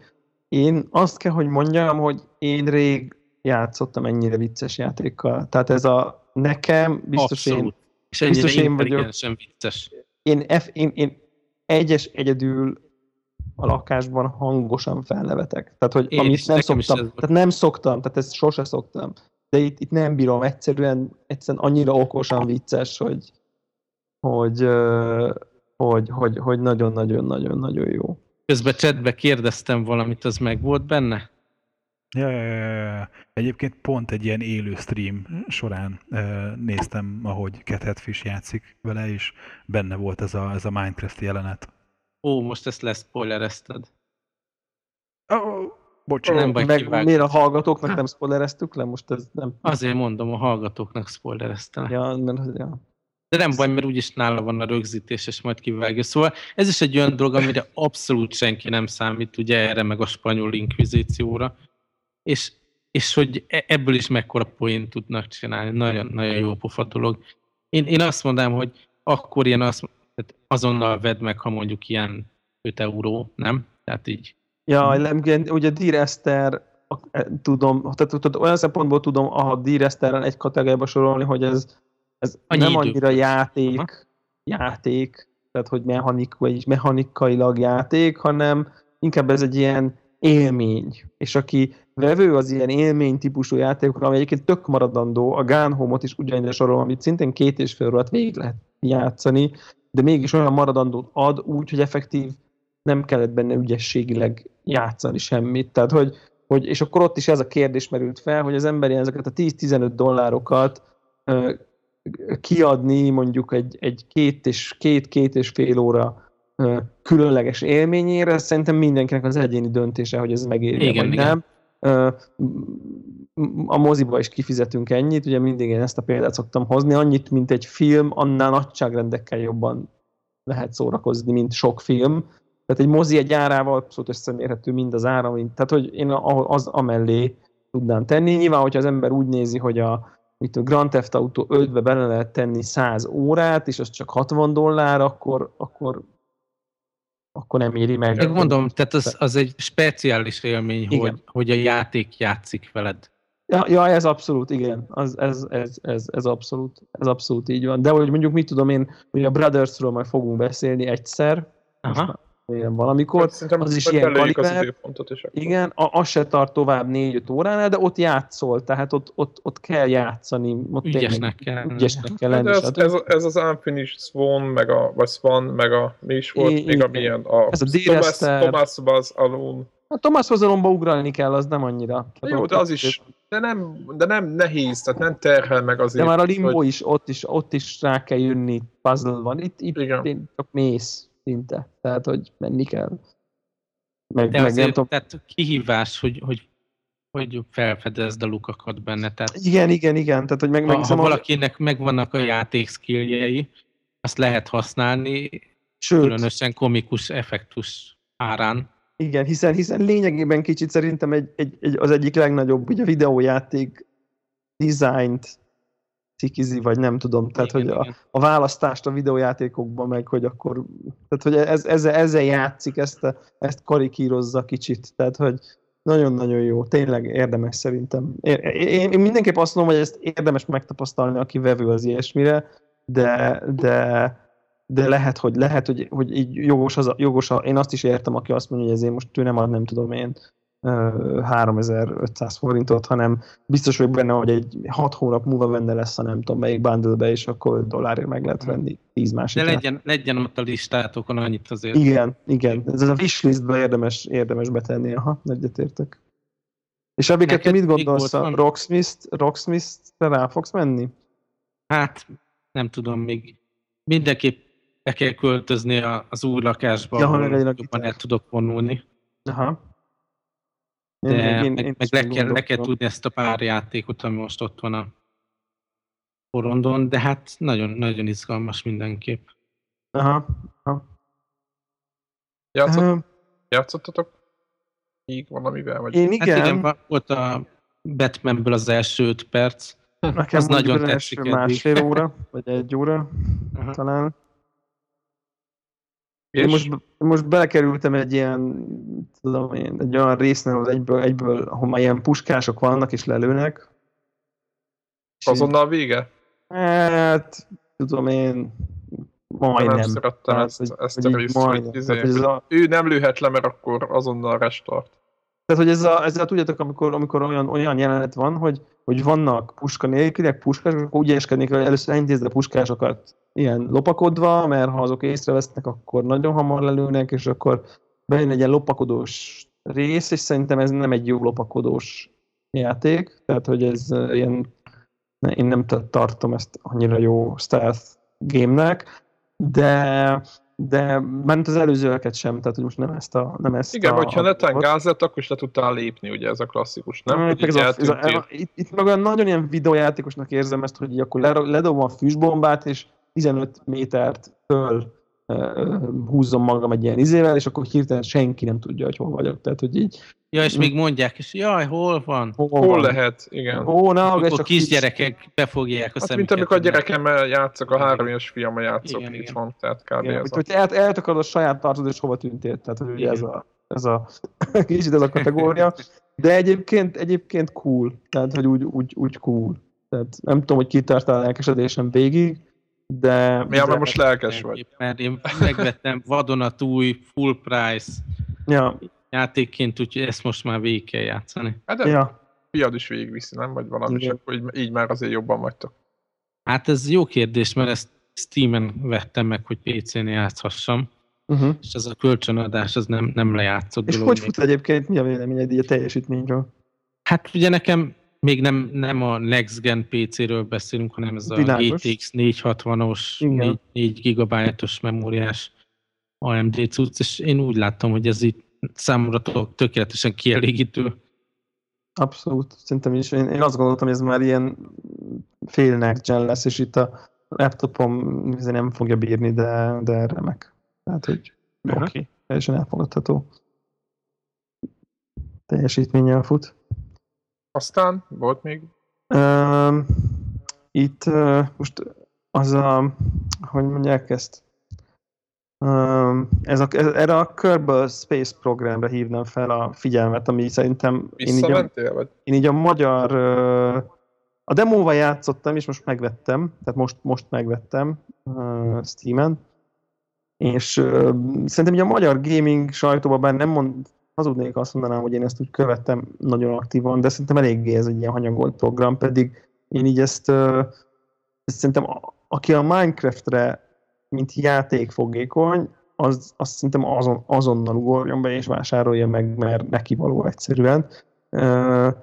Én azt kell, hogy mondjam, hogy én rég játszottam ennyire vicces játékkal. Tehát ez a nekem biztos Abszolút. én és biztos én vagyok. vicces. Én, F, én, én egyes egyedül a lakásban hangosan felnevetek. Tehát, hogy Én amit is, nem szoktam, tehát nem szoktam, tehát ezt sose szoktam. De itt, itt nem bírom, egyszerűen, egyszerűen annyira okosan vicces, hogy hogy, hogy, hogy, hogy nagyon-nagyon-nagyon-nagyon jó. Közben chatbe kérdeztem valamit, az meg volt benne? Ja, ja, ja, ja. Egyébként pont egy ilyen élő stream során néztem, ahogy Cat Fish játszik vele, és benne volt ez a, ez a Minecraft jelenet. Ó, most ezt leszpoilerezted. Oh, bocsánat, nem baj, meg miért a hallgatóknak nem spoilereztük le? Most ez nem... Azért mondom, a hallgatóknak spoilereztem. Ja, mert, ja. De nem baj, mert úgyis nála van a rögzítés, és majd kivágja. Szóval ez is egy olyan dolog, amire abszolút senki nem számít, ugye erre meg a spanyol inkvizícióra. És, és hogy e- ebből is mekkora poén tudnak csinálni. Nagyon, nagyon jó pofa dolog. Én, én azt mondám, hogy akkor ilyen azt, azonnal vedd meg, ha mondjuk ilyen 5 euró, nem? Tehát így. Ja, nem, ugye Direster e, tudom, tehát, tehát olyan szempontból tudom a Diresterrel egy kategóriába sorolni, hogy ez, ez nem annyira játék, Aha. játék, tehát hogy mechanik, vagy mechanikailag játék, hanem inkább ez egy ilyen élmény. És aki vevő az ilyen élmény típusú játékokra, ami egyébként tök maradandó, a Gun Home-ot is ugyanide sorolom, amit szintén két és fél órát végig lehet játszani, de mégis olyan maradandót ad úgy, hogy effektív nem kellett benne ügyességileg játszani semmit. Tehát, hogy, hogy, és akkor ott is ez a kérdés merült fel, hogy az ember ezeket a 10-15 dollárokat ö, kiadni mondjuk egy, egy két, és, két, két és fél óra ö, különleges élményére, szerintem mindenkinek az egyéni döntése, hogy ez megéri, vagy igen. nem. A moziba is kifizetünk ennyit, ugye mindig én ezt a példát szoktam hozni, annyit, mint egy film, annál nagyságrendekkel jobban lehet szórakozni, mint sok film. Tehát egy mozi egy árával abszolút összemérhető mind az ára, mint, tehát hogy én az amellé tudnám tenni. Nyilván, hogyha az ember úgy nézi, hogy a, mit a Grand Theft Auto 5-be bele lehet tenni 100 órát, és az csak 60 dollár, akkor, akkor akkor nem éri meg. Én mondom, tehát az, az egy speciális élmény, hogy, hogy a játék játszik veled. Ja, ja, ez abszolút, igen. Az, ez, ez, ez, ez, abszolút, ez abszolút így van. De hogy mondjuk mit tudom én, hogy a Brothersról majd fogunk beszélni egyszer, Aha. Valamikor, Szerintem az is ilyen kaliber. Az igen, a, az se tart tovább 4-5 óránál, de ott játszol, tehát ott, ott, ott kell játszani. Ott ügyesnek kell. Ügyesnek kell lenni. ez, ez, ez, az Unfinished Swan, meg a, vagy Swan, meg a, mi is volt, é, még a milyen, a, ez a Thomas, Thomas Buzz Alone. A Thomas Hozalomba ugrálni kell, az nem annyira. Jó, de az is, de nem, de nem nehéz, tehát nem terhel meg azért. De már a limbo hogy... is, ott is, ott is rá kell jönni, puzzle van. Itt, itt Igen. csak mész szinte, tehát hogy menni kell. Meg, de meg azért, nem tudom. tehát kihívás, hogy, hogy hogy felfedezd a lukakat benne. Tehát igen, igen, igen. Tehát, hogy meg, ha, ha valakinek megvannak a játék skilljei, azt lehet használni, Sőt, különösen komikus effektus árán. Igen, hiszen, hiszen lényegében kicsit szerintem egy, egy, egy, az egyik legnagyobb ugye, videójáték dizájnt cikizi, vagy nem tudom, tehát igen, hogy a, a választást a videójátékokban meg, hogy akkor, tehát hogy ez, ezzel, ezzel játszik, ezt, a, ezt karikírozza kicsit, tehát hogy nagyon-nagyon jó, tényleg érdemes szerintem. Én, én, én mindenképp azt mondom, hogy ezt érdemes megtapasztalni, aki vevő az ilyesmire, de, de de lehet, hogy lehet, hogy, hogy így jogos, az a, jogos a, én azt is értem, aki azt mondja, hogy ezért most ő nem ad, nem tudom én, 3500 forintot, hanem biztos vagyok benne, hogy egy 6 hónap múlva venne lesz a nem tudom melyik bundle és akkor dollárért meg lehet venni 10 másik. De legyen, legyen ott a listátokon annyit azért. Igen, igen. Ez a wishlistbe érdemes, érdemes betenni, aha, egyetértek. És te mit gondolsz a Rocksmith, Rocksmith-re rá fogsz menni? Hát, nem tudom, még mindenképp be kell költözni az új lakásba, ja, ahol jobban el tudok vonulni. Aha. De én, én, meg, én meg le, kell, le kell tudni ezt a pár játékot, ami most ott van a porondon, de hát nagyon, nagyon izgalmas mindenképp. Aha. Aha. Játszott, uh, játszottatok így valamivel? Vagy? Én igen. Hát igen, volt a Batmanből az első 5 perc. Nekem az nagyon tetszik. Másfél óra, vagy egy óra Aha. talán. Én most, most belekerültem egy ilyen, tudom én, egy olyan résznél, ahol egyből, egyből, ahol már ilyen puskások vannak és lelőnek. Azonnal vége? Hát, tudom én, majdnem. Nem szerettem ezt, ezt, ezt a részt, hogy, izé, hogy a... ő nem lőhet le, mert akkor azonnal restart. Tehát, hogy ez a, ez a tudjátok, amikor, amikor olyan, olyan jelenet van, hogy, hogy vannak puska nélküliek, puskások, akkor úgy eskednék, hogy először elintézd a puskásokat ilyen lopakodva, mert ha azok észrevesznek, akkor nagyon hamar lelőnek, és akkor bejön egy ilyen lopakodós rész, és szerintem ez nem egy jó lopakodós játék, tehát hogy ez ilyen, én nem tartom ezt annyira jó stealth game-nek, de de ment az előzőeket sem, tehát hogy most nem ezt a... Nem ezt Igen, a, hogyha netán gáz lett, akkor is le tudtál lépni, ugye ez a klasszikus, nem? nem ez a, ez a, a, itt, itt meg olyan nagyon ilyen videójátékosnak érzem ezt, hogy akkor ledobom a füstbombát, és 15 métert föl húzzom magam egy ilyen izével, és akkor hirtelen senki nem tudja, hogy hol vagyok. Tehát, hogy így... Ja, és még mondják, és jaj, hol van? Hol, hol van? lehet, igen. Ó, na, akkor csak kisgyerekek befogják a hát, mint amikor a gyerekemmel játszok, a három éves fiammal játszok, igen, itt van, tehát kb. Igen, ez hogy el, eltakarod a saját tartod, és hova tűntél, tehát hogy ugye ez a, ez a kicsit ez a kategória. De egyébként, egyébként cool, tehát hogy úgy, úgy, úgy cool. Tehát nem tudom, hogy kitart a lelkesedésem végig, de... Ja, mert most lelkes vagy. Mert én megvettem vadonatúj, full price ja. játékként, úgyhogy ezt most már végig kell játszani. Hát de ja. fiad is végigviszi, nem? Vagy valami, és akkor így, így már azért jobban vagytok. Hát ez jó kérdés, mert ezt Steam-en vettem meg, hogy PC-n játszhassam. Uh-huh. És ez a kölcsönadás az nem, nem lejátszott És dolog. hogy fut egyébként? Mi a véleményed a teljesítményről? Hát ugye nekem még nem, nem a Next Gen PC-ről beszélünk, hanem ez a Világos. GTX 460-os, 4, 4 GB-os memóriás AMD cucc, és én úgy láttam, hogy ez itt számomra tökéletesen kielégítő. Abszolút, szerintem is. Én, én azt gondoltam, hogy ez már ilyen fél next gen lesz, és itt a laptopom nem fogja bírni, de, de remek. Tehát, hogy oké, okay, teljesen elfogadható. Teljesítménnyel fut. Aztán volt még? Uh, itt uh, most az a, hogy mondják ezt, uh, ez a, ez, erre a Kerbal Space programra hívnám fel a figyelmet, ami szerintem én így, a, vagy? én így a magyar uh, a demóval játszottam, és most megvettem, tehát most, most megvettem uh, Steam-en, és uh, szerintem ugye a magyar gaming sajtóban bár nem mond, hazudnék azt mondanám, hogy én ezt úgy követtem nagyon aktívan, de szerintem eléggé ez egy ilyen hanyagolt program, pedig én így ezt, ezt szerintem a, aki a Minecraftre mint játék fogékony, az, azt szerintem azon, azonnal ugorjon be és vásárolja meg, mert neki való egyszerűen. Uh,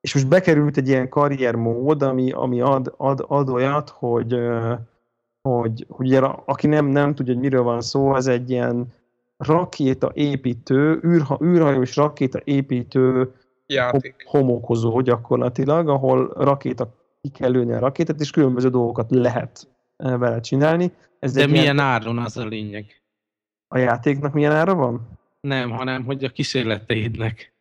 és most bekerült egy ilyen karriermód, ami, ami ad, ad, ad olyat, hogy, hogy, hogy ugye, aki nem, nem tudja, hogy miről van szó, ez egy ilyen rakéta építő, űrha, űrhajós rakéta építő játék. homokozó gyakorlatilag, ahol rakéta ki kell lőni a rakétát, és különböző dolgokat lehet vele csinálni. Ez De milyen ilyen... áron az a lényeg? A játéknak milyen ára van? Nem, hanem hogy a kísérleteidnek.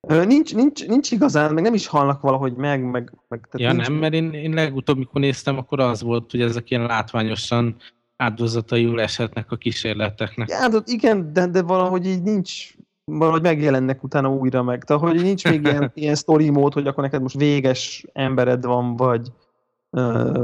Nincs, nincs, nincs igazán, meg nem is halnak valahogy meg. meg, meg tehát ja nincs... nem, mert én, én legutóbb, mikor néztem, akkor az volt, hogy ezek ilyen látványosan áldozataiul eshetnek a kísérleteknek. Ja, de igen, de, de valahogy így nincs, valahogy megjelennek utána újra meg. Tehát, hogy nincs még ilyen, ilyen story mód, hogy akkor neked most véges embered van, vagy,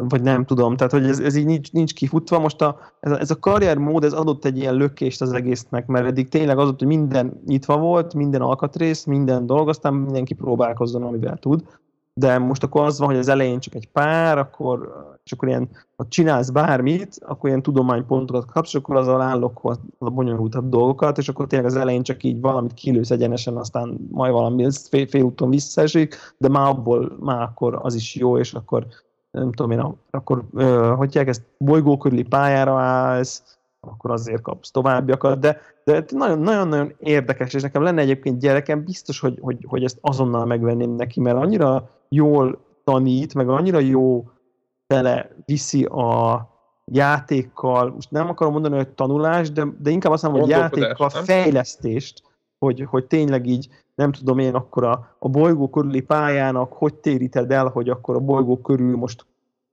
vagy nem tudom, tehát hogy ez, ez így nincs, nincs kifutva. Most a, ez, a, ez a karriermód, ez adott egy ilyen lökést az egésznek, mert eddig tényleg az ott, hogy minden nyitva volt, minden alkatrész, minden dolog, aztán mindenki próbálkozzon, amivel tud. De most akkor az van, hogy az elején csak egy pár, akkor, és akkor ilyen, ha csinálsz bármit, akkor ilyen tudománypontokat kapsz, és akkor azzal állok a bonyolultabb dolgokat, és akkor tényleg az elején csak így valamit kilősz egyenesen, aztán majd valami fél, félúton visszaesik, de már abból már akkor az is jó, és akkor nem tudom én, akkor hogy ezt bolygó körüli pályára állsz, akkor azért kapsz továbbiakat, de, de nagyon-nagyon érdekes, és nekem lenne egyébként gyerekem, biztos, hogy, hogy, hogy ezt azonnal megvenném neki, mert annyira jól tanít, meg annyira jó tele viszi a játékkal, most nem akarom mondani, hogy tanulás, de, de inkább azt mondom, hogy játékkal nem? fejlesztést, hogy, hogy tényleg így nem tudom én, akkor a, a bolygó körüli pályának hogy téríted el, hogy akkor a bolygó körül most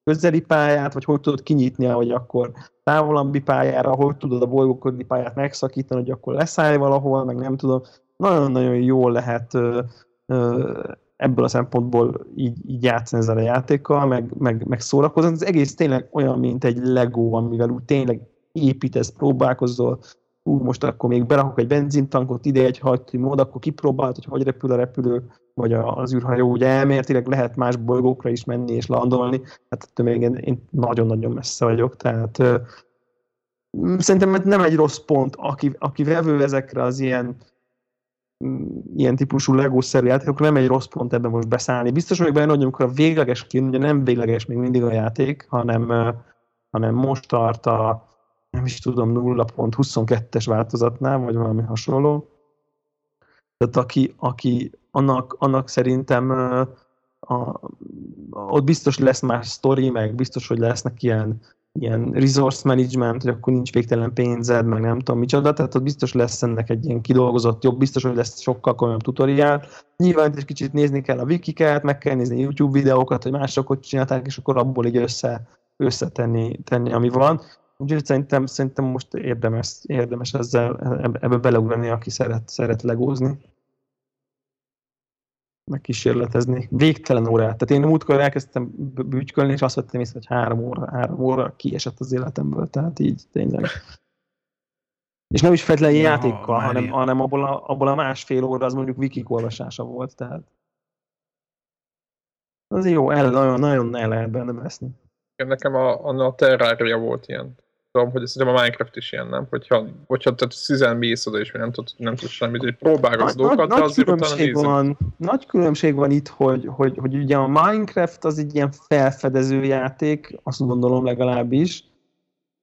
közeli pályát, vagy hogy tudod kinyitni, hogy akkor távolabbi pályára, hogy tudod a bolygó körüli pályát megszakítani, hogy akkor leszállj valahol, meg nem tudom. Nagyon-nagyon jól lehet ö, ö, ebből a szempontból így, így játszani ezzel a játékkal, meg, meg, meg szórakozni. Az egész tényleg olyan, mint egy Lego, amivel úgy tényleg építesz, próbálkozol, ú, most akkor még berakok egy benzintankot, ide egy mód, akkor kipróbált, hogy hogy repül a repülő, vagy az űrhajó, ugye elméletileg lehet más bolygókra is menni és landolni, hát ettől még én nagyon-nagyon messze vagyok, tehát szerintem ez nem egy rossz pont, aki, aki vevő ezekre az ilyen ilyen típusú legószerű játékok, nem egy rossz pont ebben most beszállni. Biztos vagyok benne, hogy amikor a végleges kijön, ugye nem végleges még mindig a játék, hanem, hanem most tart a, nem is tudom, 0.22-es változatnál, vagy valami hasonló. Tehát aki, aki annak, annak szerintem a, a, ott biztos lesz más sztori, meg biztos, hogy lesznek ilyen, ilyen resource management, hogy akkor nincs végtelen pénzed, meg nem tudom micsoda, tehát ott biztos lesz ennek egy ilyen kidolgozott jobb, biztos, hogy lesz sokkal komolyabb tutoriál. Nyilván egy kicsit nézni kell a wikiket, meg kell nézni YouTube videókat, hogy mások hogy csinálták, és akkor abból így össze, összetenni, tenni, ami van. Úgyhogy szerintem, szerintem most érdemes, érdemes ezzel ebbe beleugrani, aki szeret, szeret legózni. Meg kísérletezni. Végtelen órát. Tehát én múltkor elkezdtem bűtykölni, és azt vettem észre, hogy három óra, három óra kiesett az életemből. Tehát így tényleg. És nem is ja, játékkal, hanem, hanem abból, a, abból a másfél óra az mondjuk wikik olvasása volt. Tehát az jó, el, nagyon, nagyon el lehet benne veszni. Nekem a, a, a Terraria volt ilyen tudom, hogy szerintem a Minecraft is ilyen, nem? Hogyha, hogyha tehát szüzen mész oda, és nem tudsz, nem tudsz semmit, hogy próbálgatsz dolgokat, de azért különbség utána van, Nagy különbség van itt, hogy, hogy, hogy ugye a Minecraft az egy ilyen felfedező játék, azt gondolom legalábbis.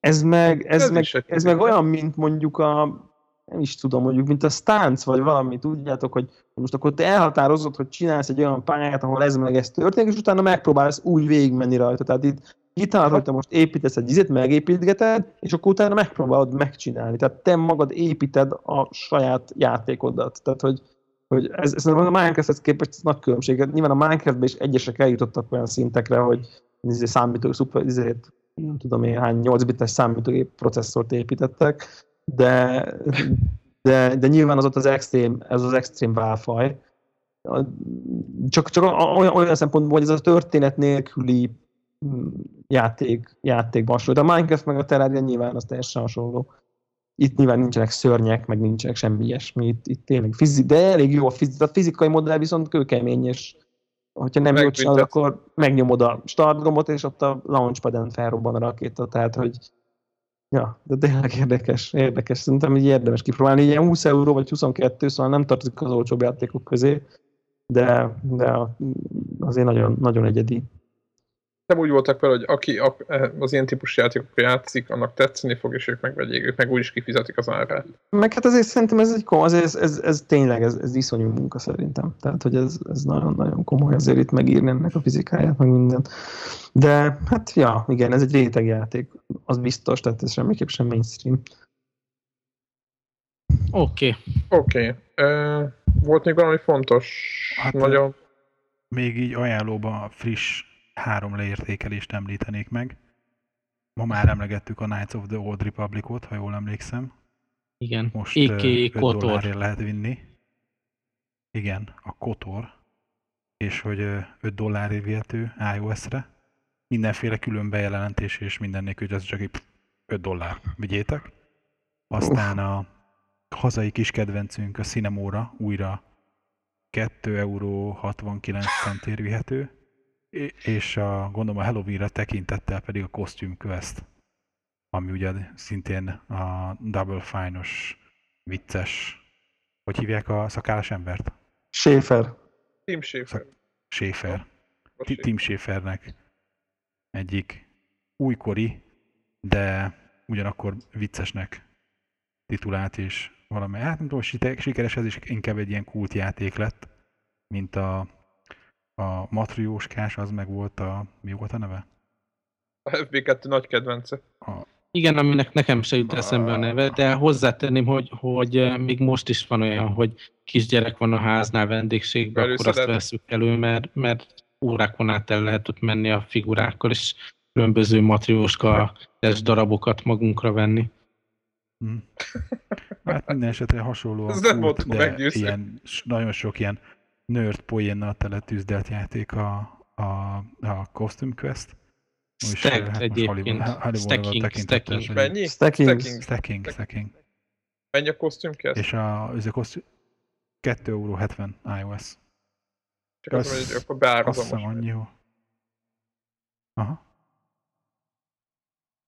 Ez meg, ez, ez meg, ez meg olyan, mint mondjuk a nem is tudom, mondjuk, mint a stánc, vagy valami, tudjátok, hogy most akkor te elhatározod, hogy csinálsz egy olyan pályát, ahol ez meg ez történik, és utána megpróbálsz úgy végigmenni rajta. Tehát itt kitalálod, hogy te most építesz egy izét, megépítgeted, és akkor utána megpróbálod megcsinálni. Tehát te magad építed a saját játékodat. Tehát, hogy, hogy ez, ez a Minecrafthez képest ez nagy különbség. Nyilván a Minecraftben is egyesek eljutottak olyan szintekre, hogy izé számító, szuper, izét, nem tudom én hány 8 bites számítógép processzort építettek, de, de, de nyilván az ott az extrém, ez az extrém válfaj. Csak, csak olyan, olyan szempontból, hogy ez a történet nélküli játék, játékban hasonló. De a Minecraft meg a Terraria nyilván az teljesen hasonló. itt nyilván nincsenek szörnyek, meg nincsenek semmi ilyesmi, itt, itt tényleg fizi, de elég jó a, fizi, a fizikai modell viszont kőkemény, és hogyha nem jót csinál, akkor megnyomod a startgombot, és ott a launchpaden felrobban a rakéta, tehát hogy Ja, de tényleg érdekes, érdekes. Szerintem így érdemes kipróbálni. Ilyen 20 euró vagy 22, szóval nem tartozik az olcsóbb játékok közé, de, de azért nagyon, nagyon egyedi nem úgy voltak vele, hogy aki az ilyen típusú játékokkal játszik, annak tetszeni fog, és ők megvegyék, ők meg úgyis kifizetik az árát. Meg hát azért szerintem ez egy komoly, ez, ez, ez tényleg, ez, ez iszonyú munka szerintem. Tehát, hogy ez, ez nagyon-nagyon komoly azért itt megírni ennek a fizikáját, meg mindent. De hát ja, igen, ez egy rétegjáték, az biztos, tehát ez semmiképp sem mainstream. Oké. Okay. Oké. Okay. volt még valami fontos? Hát nagyon... Még így ajánlóban friss három leértékelést említenék meg. Ma már emlegettük a Knights of the Old Republic-ot, ha jól emlékszem. Igen, Most Iki 5 Kotor. lehet vinni. Igen, a Kotor. És hogy 5 dollárért vihető iOS-re. Mindenféle külön bejelentés és minden nélkül, hogy ez csak 5 dollár. Vigyétek. Aztán a hazai kis kedvencünk a Cinemóra újra 2 euró 69 centért vihető és a, gondolom a Halloween-re tekintettel pedig a Costume Quest, ami ugye szintén a Double Fine-os, vicces, hogy hívják a szakállas embert? Schaefer. Tim Schaefer. Schaefer. Tim Schaefernek egyik újkori, de ugyanakkor viccesnek titulált és valami, hát nem tudom, sikeres ez is inkább egy ilyen kultjáték lett, mint a a matrióskás az meg volt a... Mi volt a neve? A FB2 nagy kedvence. A... Igen, aminek nekem se jut eszembe a neve, de hozzátenném, hogy, hogy eh, még most is van olyan, hogy kisgyerek van a háznál vendégségben, akkor azt veszük elő, mert, mert órákon át el lehet ott menni a figurákkal, és különböző matrióska darabokat magunkra venni. Hmm. Hát minden esetre hasonló nem volt de ilyen, nagyon sok ilyen nerd poénnal tele tűzdelt játék a, a, a Costume Quest. Stacked hát egyébként. Stacking, stacking. Mennyi? Stacking. Stacking, stacking. Mennyi a Costume Quest? És a, ez a kosztüm 2 euró 70 iOS. Csak az, az, hogy akkor beárazom most. annyi jó. Aha.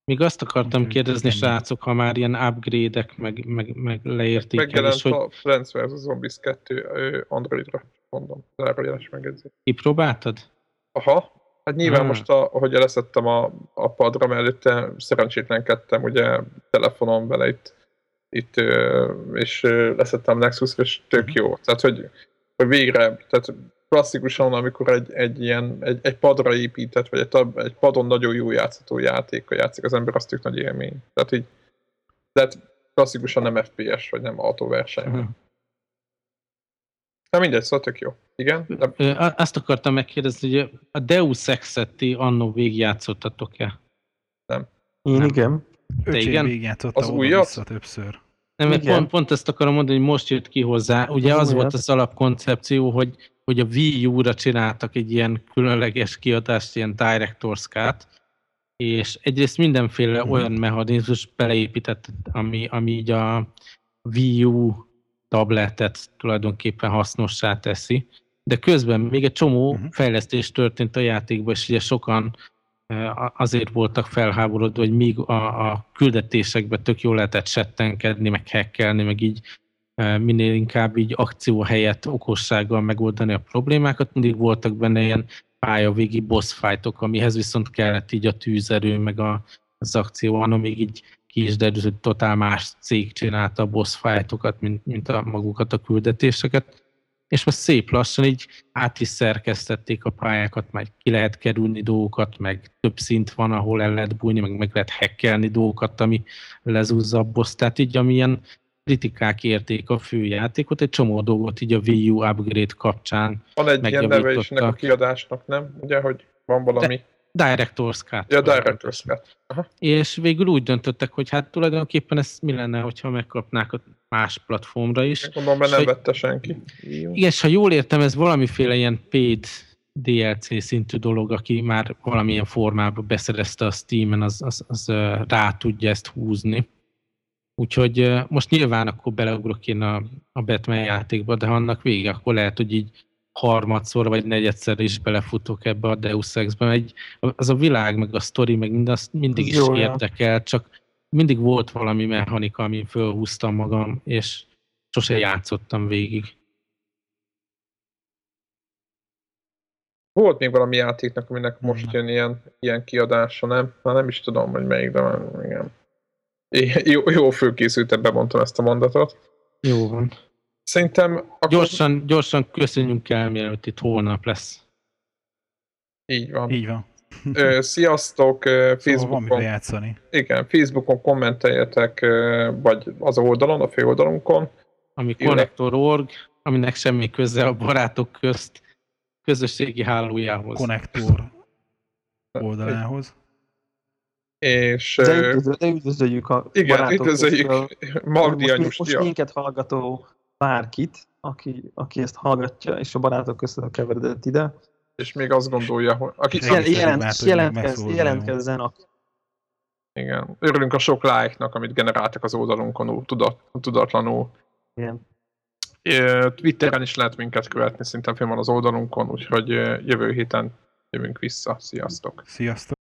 Még azt akartam Úgy, kérdezni, srácok, ha már ilyen upgrade-ek, meg, meg, meg leértékelés, Megjelent hogy... a Plants vs. Zombies 2 Androidra mondom, zárójeles megjegyzés. Kipróbáltad? Aha, hát nyilván hmm. most, a, ahogy leszettem a, a padra, mert előtte szerencsétlenkedtem ugye telefonon vele itt, itt és leszettem Nexus, és tök mhm. jó. Tehát, hogy, hogy végre, tehát klasszikusan, amikor egy, egy ilyen, egy, egy padra épített, vagy egy, egy padon nagyon jó játszható játékkal játszik az ember, az tök nagy élmény. Tehát így, tehát klasszikusan nem FPS, vagy nem autóverseny. Hmm. Na mindegy, szóval tök jó. Igen? De... Azt akartam megkérdezni, hogy a Deus Ex-et ti annó végigjátszottatok-e? Nem. Én nem. igen. Te igen? az újat? többször. Nem, mert pont, pont ezt akarom mondani, hogy most jött ki hozzá. Ugye az, az volt az alapkoncepció, hogy, hogy a Wii U-ra csináltak egy ilyen különleges kiadást, ilyen Director's Cut, és egyrészt mindenféle hmm. olyan mechanizmus beleépített, ami, ami így a Wii U tabletet tulajdonképpen hasznossá teszi, de közben még egy csomó uh-huh. fejlesztés történt a játékban, és ugye sokan azért voltak felháborodva, hogy míg a, a küldetésekben tök jól lehetett settenkedni, meg hackelni, meg így minél inkább így akció helyett okossággal megoldani a problémákat, mindig voltak benne ilyen pályavégi boss fightok, amihez viszont kellett így a tűzerő, meg a, az akció, amíg így ki is derült, hogy totál más cég csinálta a boss fightokat, mint, mint a magukat a küldetéseket, és most szép lassan így át is szerkesztették a pályákat, meg ki lehet kerülni dolgokat, meg több szint van, ahol el lehet bújni, meg meg lehet hackelni dolgokat, ami lezúzza a boss. Tehát így amilyen kritikák érték a főjátékot, egy csomó dolgot így a Wii U upgrade kapcsán Van egy ilyen neve is a kiadásnak, nem? Ugye, hogy van valami... De Director's Cut. Ja, Director's Cut. Aha. És végül úgy döntöttek, hogy hát tulajdonképpen ez mi lenne, hogyha megkapnák a más platformra is. Gondolom, mert nem vette senki. Igen, és ha jól értem, ez valamiféle ilyen paid DLC szintű dolog, aki már valamilyen formában beszerezte a Steam-en, az, az, az rá tudja ezt húzni. Úgyhogy most nyilván akkor beleugrok én a, a Batman játékba, de ha annak vége, akkor lehet, hogy így harmadszor vagy negyedszer is belefutok ebbe a Deus Ex-be. Egy, az a világ, meg a sztori, meg mindaz mindig is Jó, érdekel, csak mindig volt valami mechanika, amin fölhúztam magam, és sose játszottam végig. Volt még valami játéknak, aminek most jön ilyen, ilyen kiadása, nem? Már nem is tudom, hogy melyik, de már igen. Jó, jó fölkészültem, bemondtam ezt a mondatot. Jó van. Szerintem... Akkor... Gyorsan, gyorsan köszönjünk el, mielőtt itt holnap lesz. Így van. Így van. Sziasztok! Facebookon, szóval van játszani. Igen, Facebookon kommenteljetek, vagy az oldalon, a főoldalunkon. Ami Connector.org, aminek semmi köze a barátok közt közösségi hálójához. Connector oldalához. És... De, üdvözöljük a igen, barátok üdvözöljük Magdi most, most minket hallgató bárkit, aki, aki ezt hallgatja, és a barátok között keveredett ide. És még azt gondolja, hogy... Aki, jelent, jelent, jelentkez, jelentkezzen. A... Igen. Örülünk a sok like-nak, amit generáltak az oldalunkon tudat, tudatlanul. Igen. Twitteren is lehet minket követni, szintén fenn van az oldalunkon, úgyhogy jövő héten jövünk vissza. Sziasztok! Sziasztok!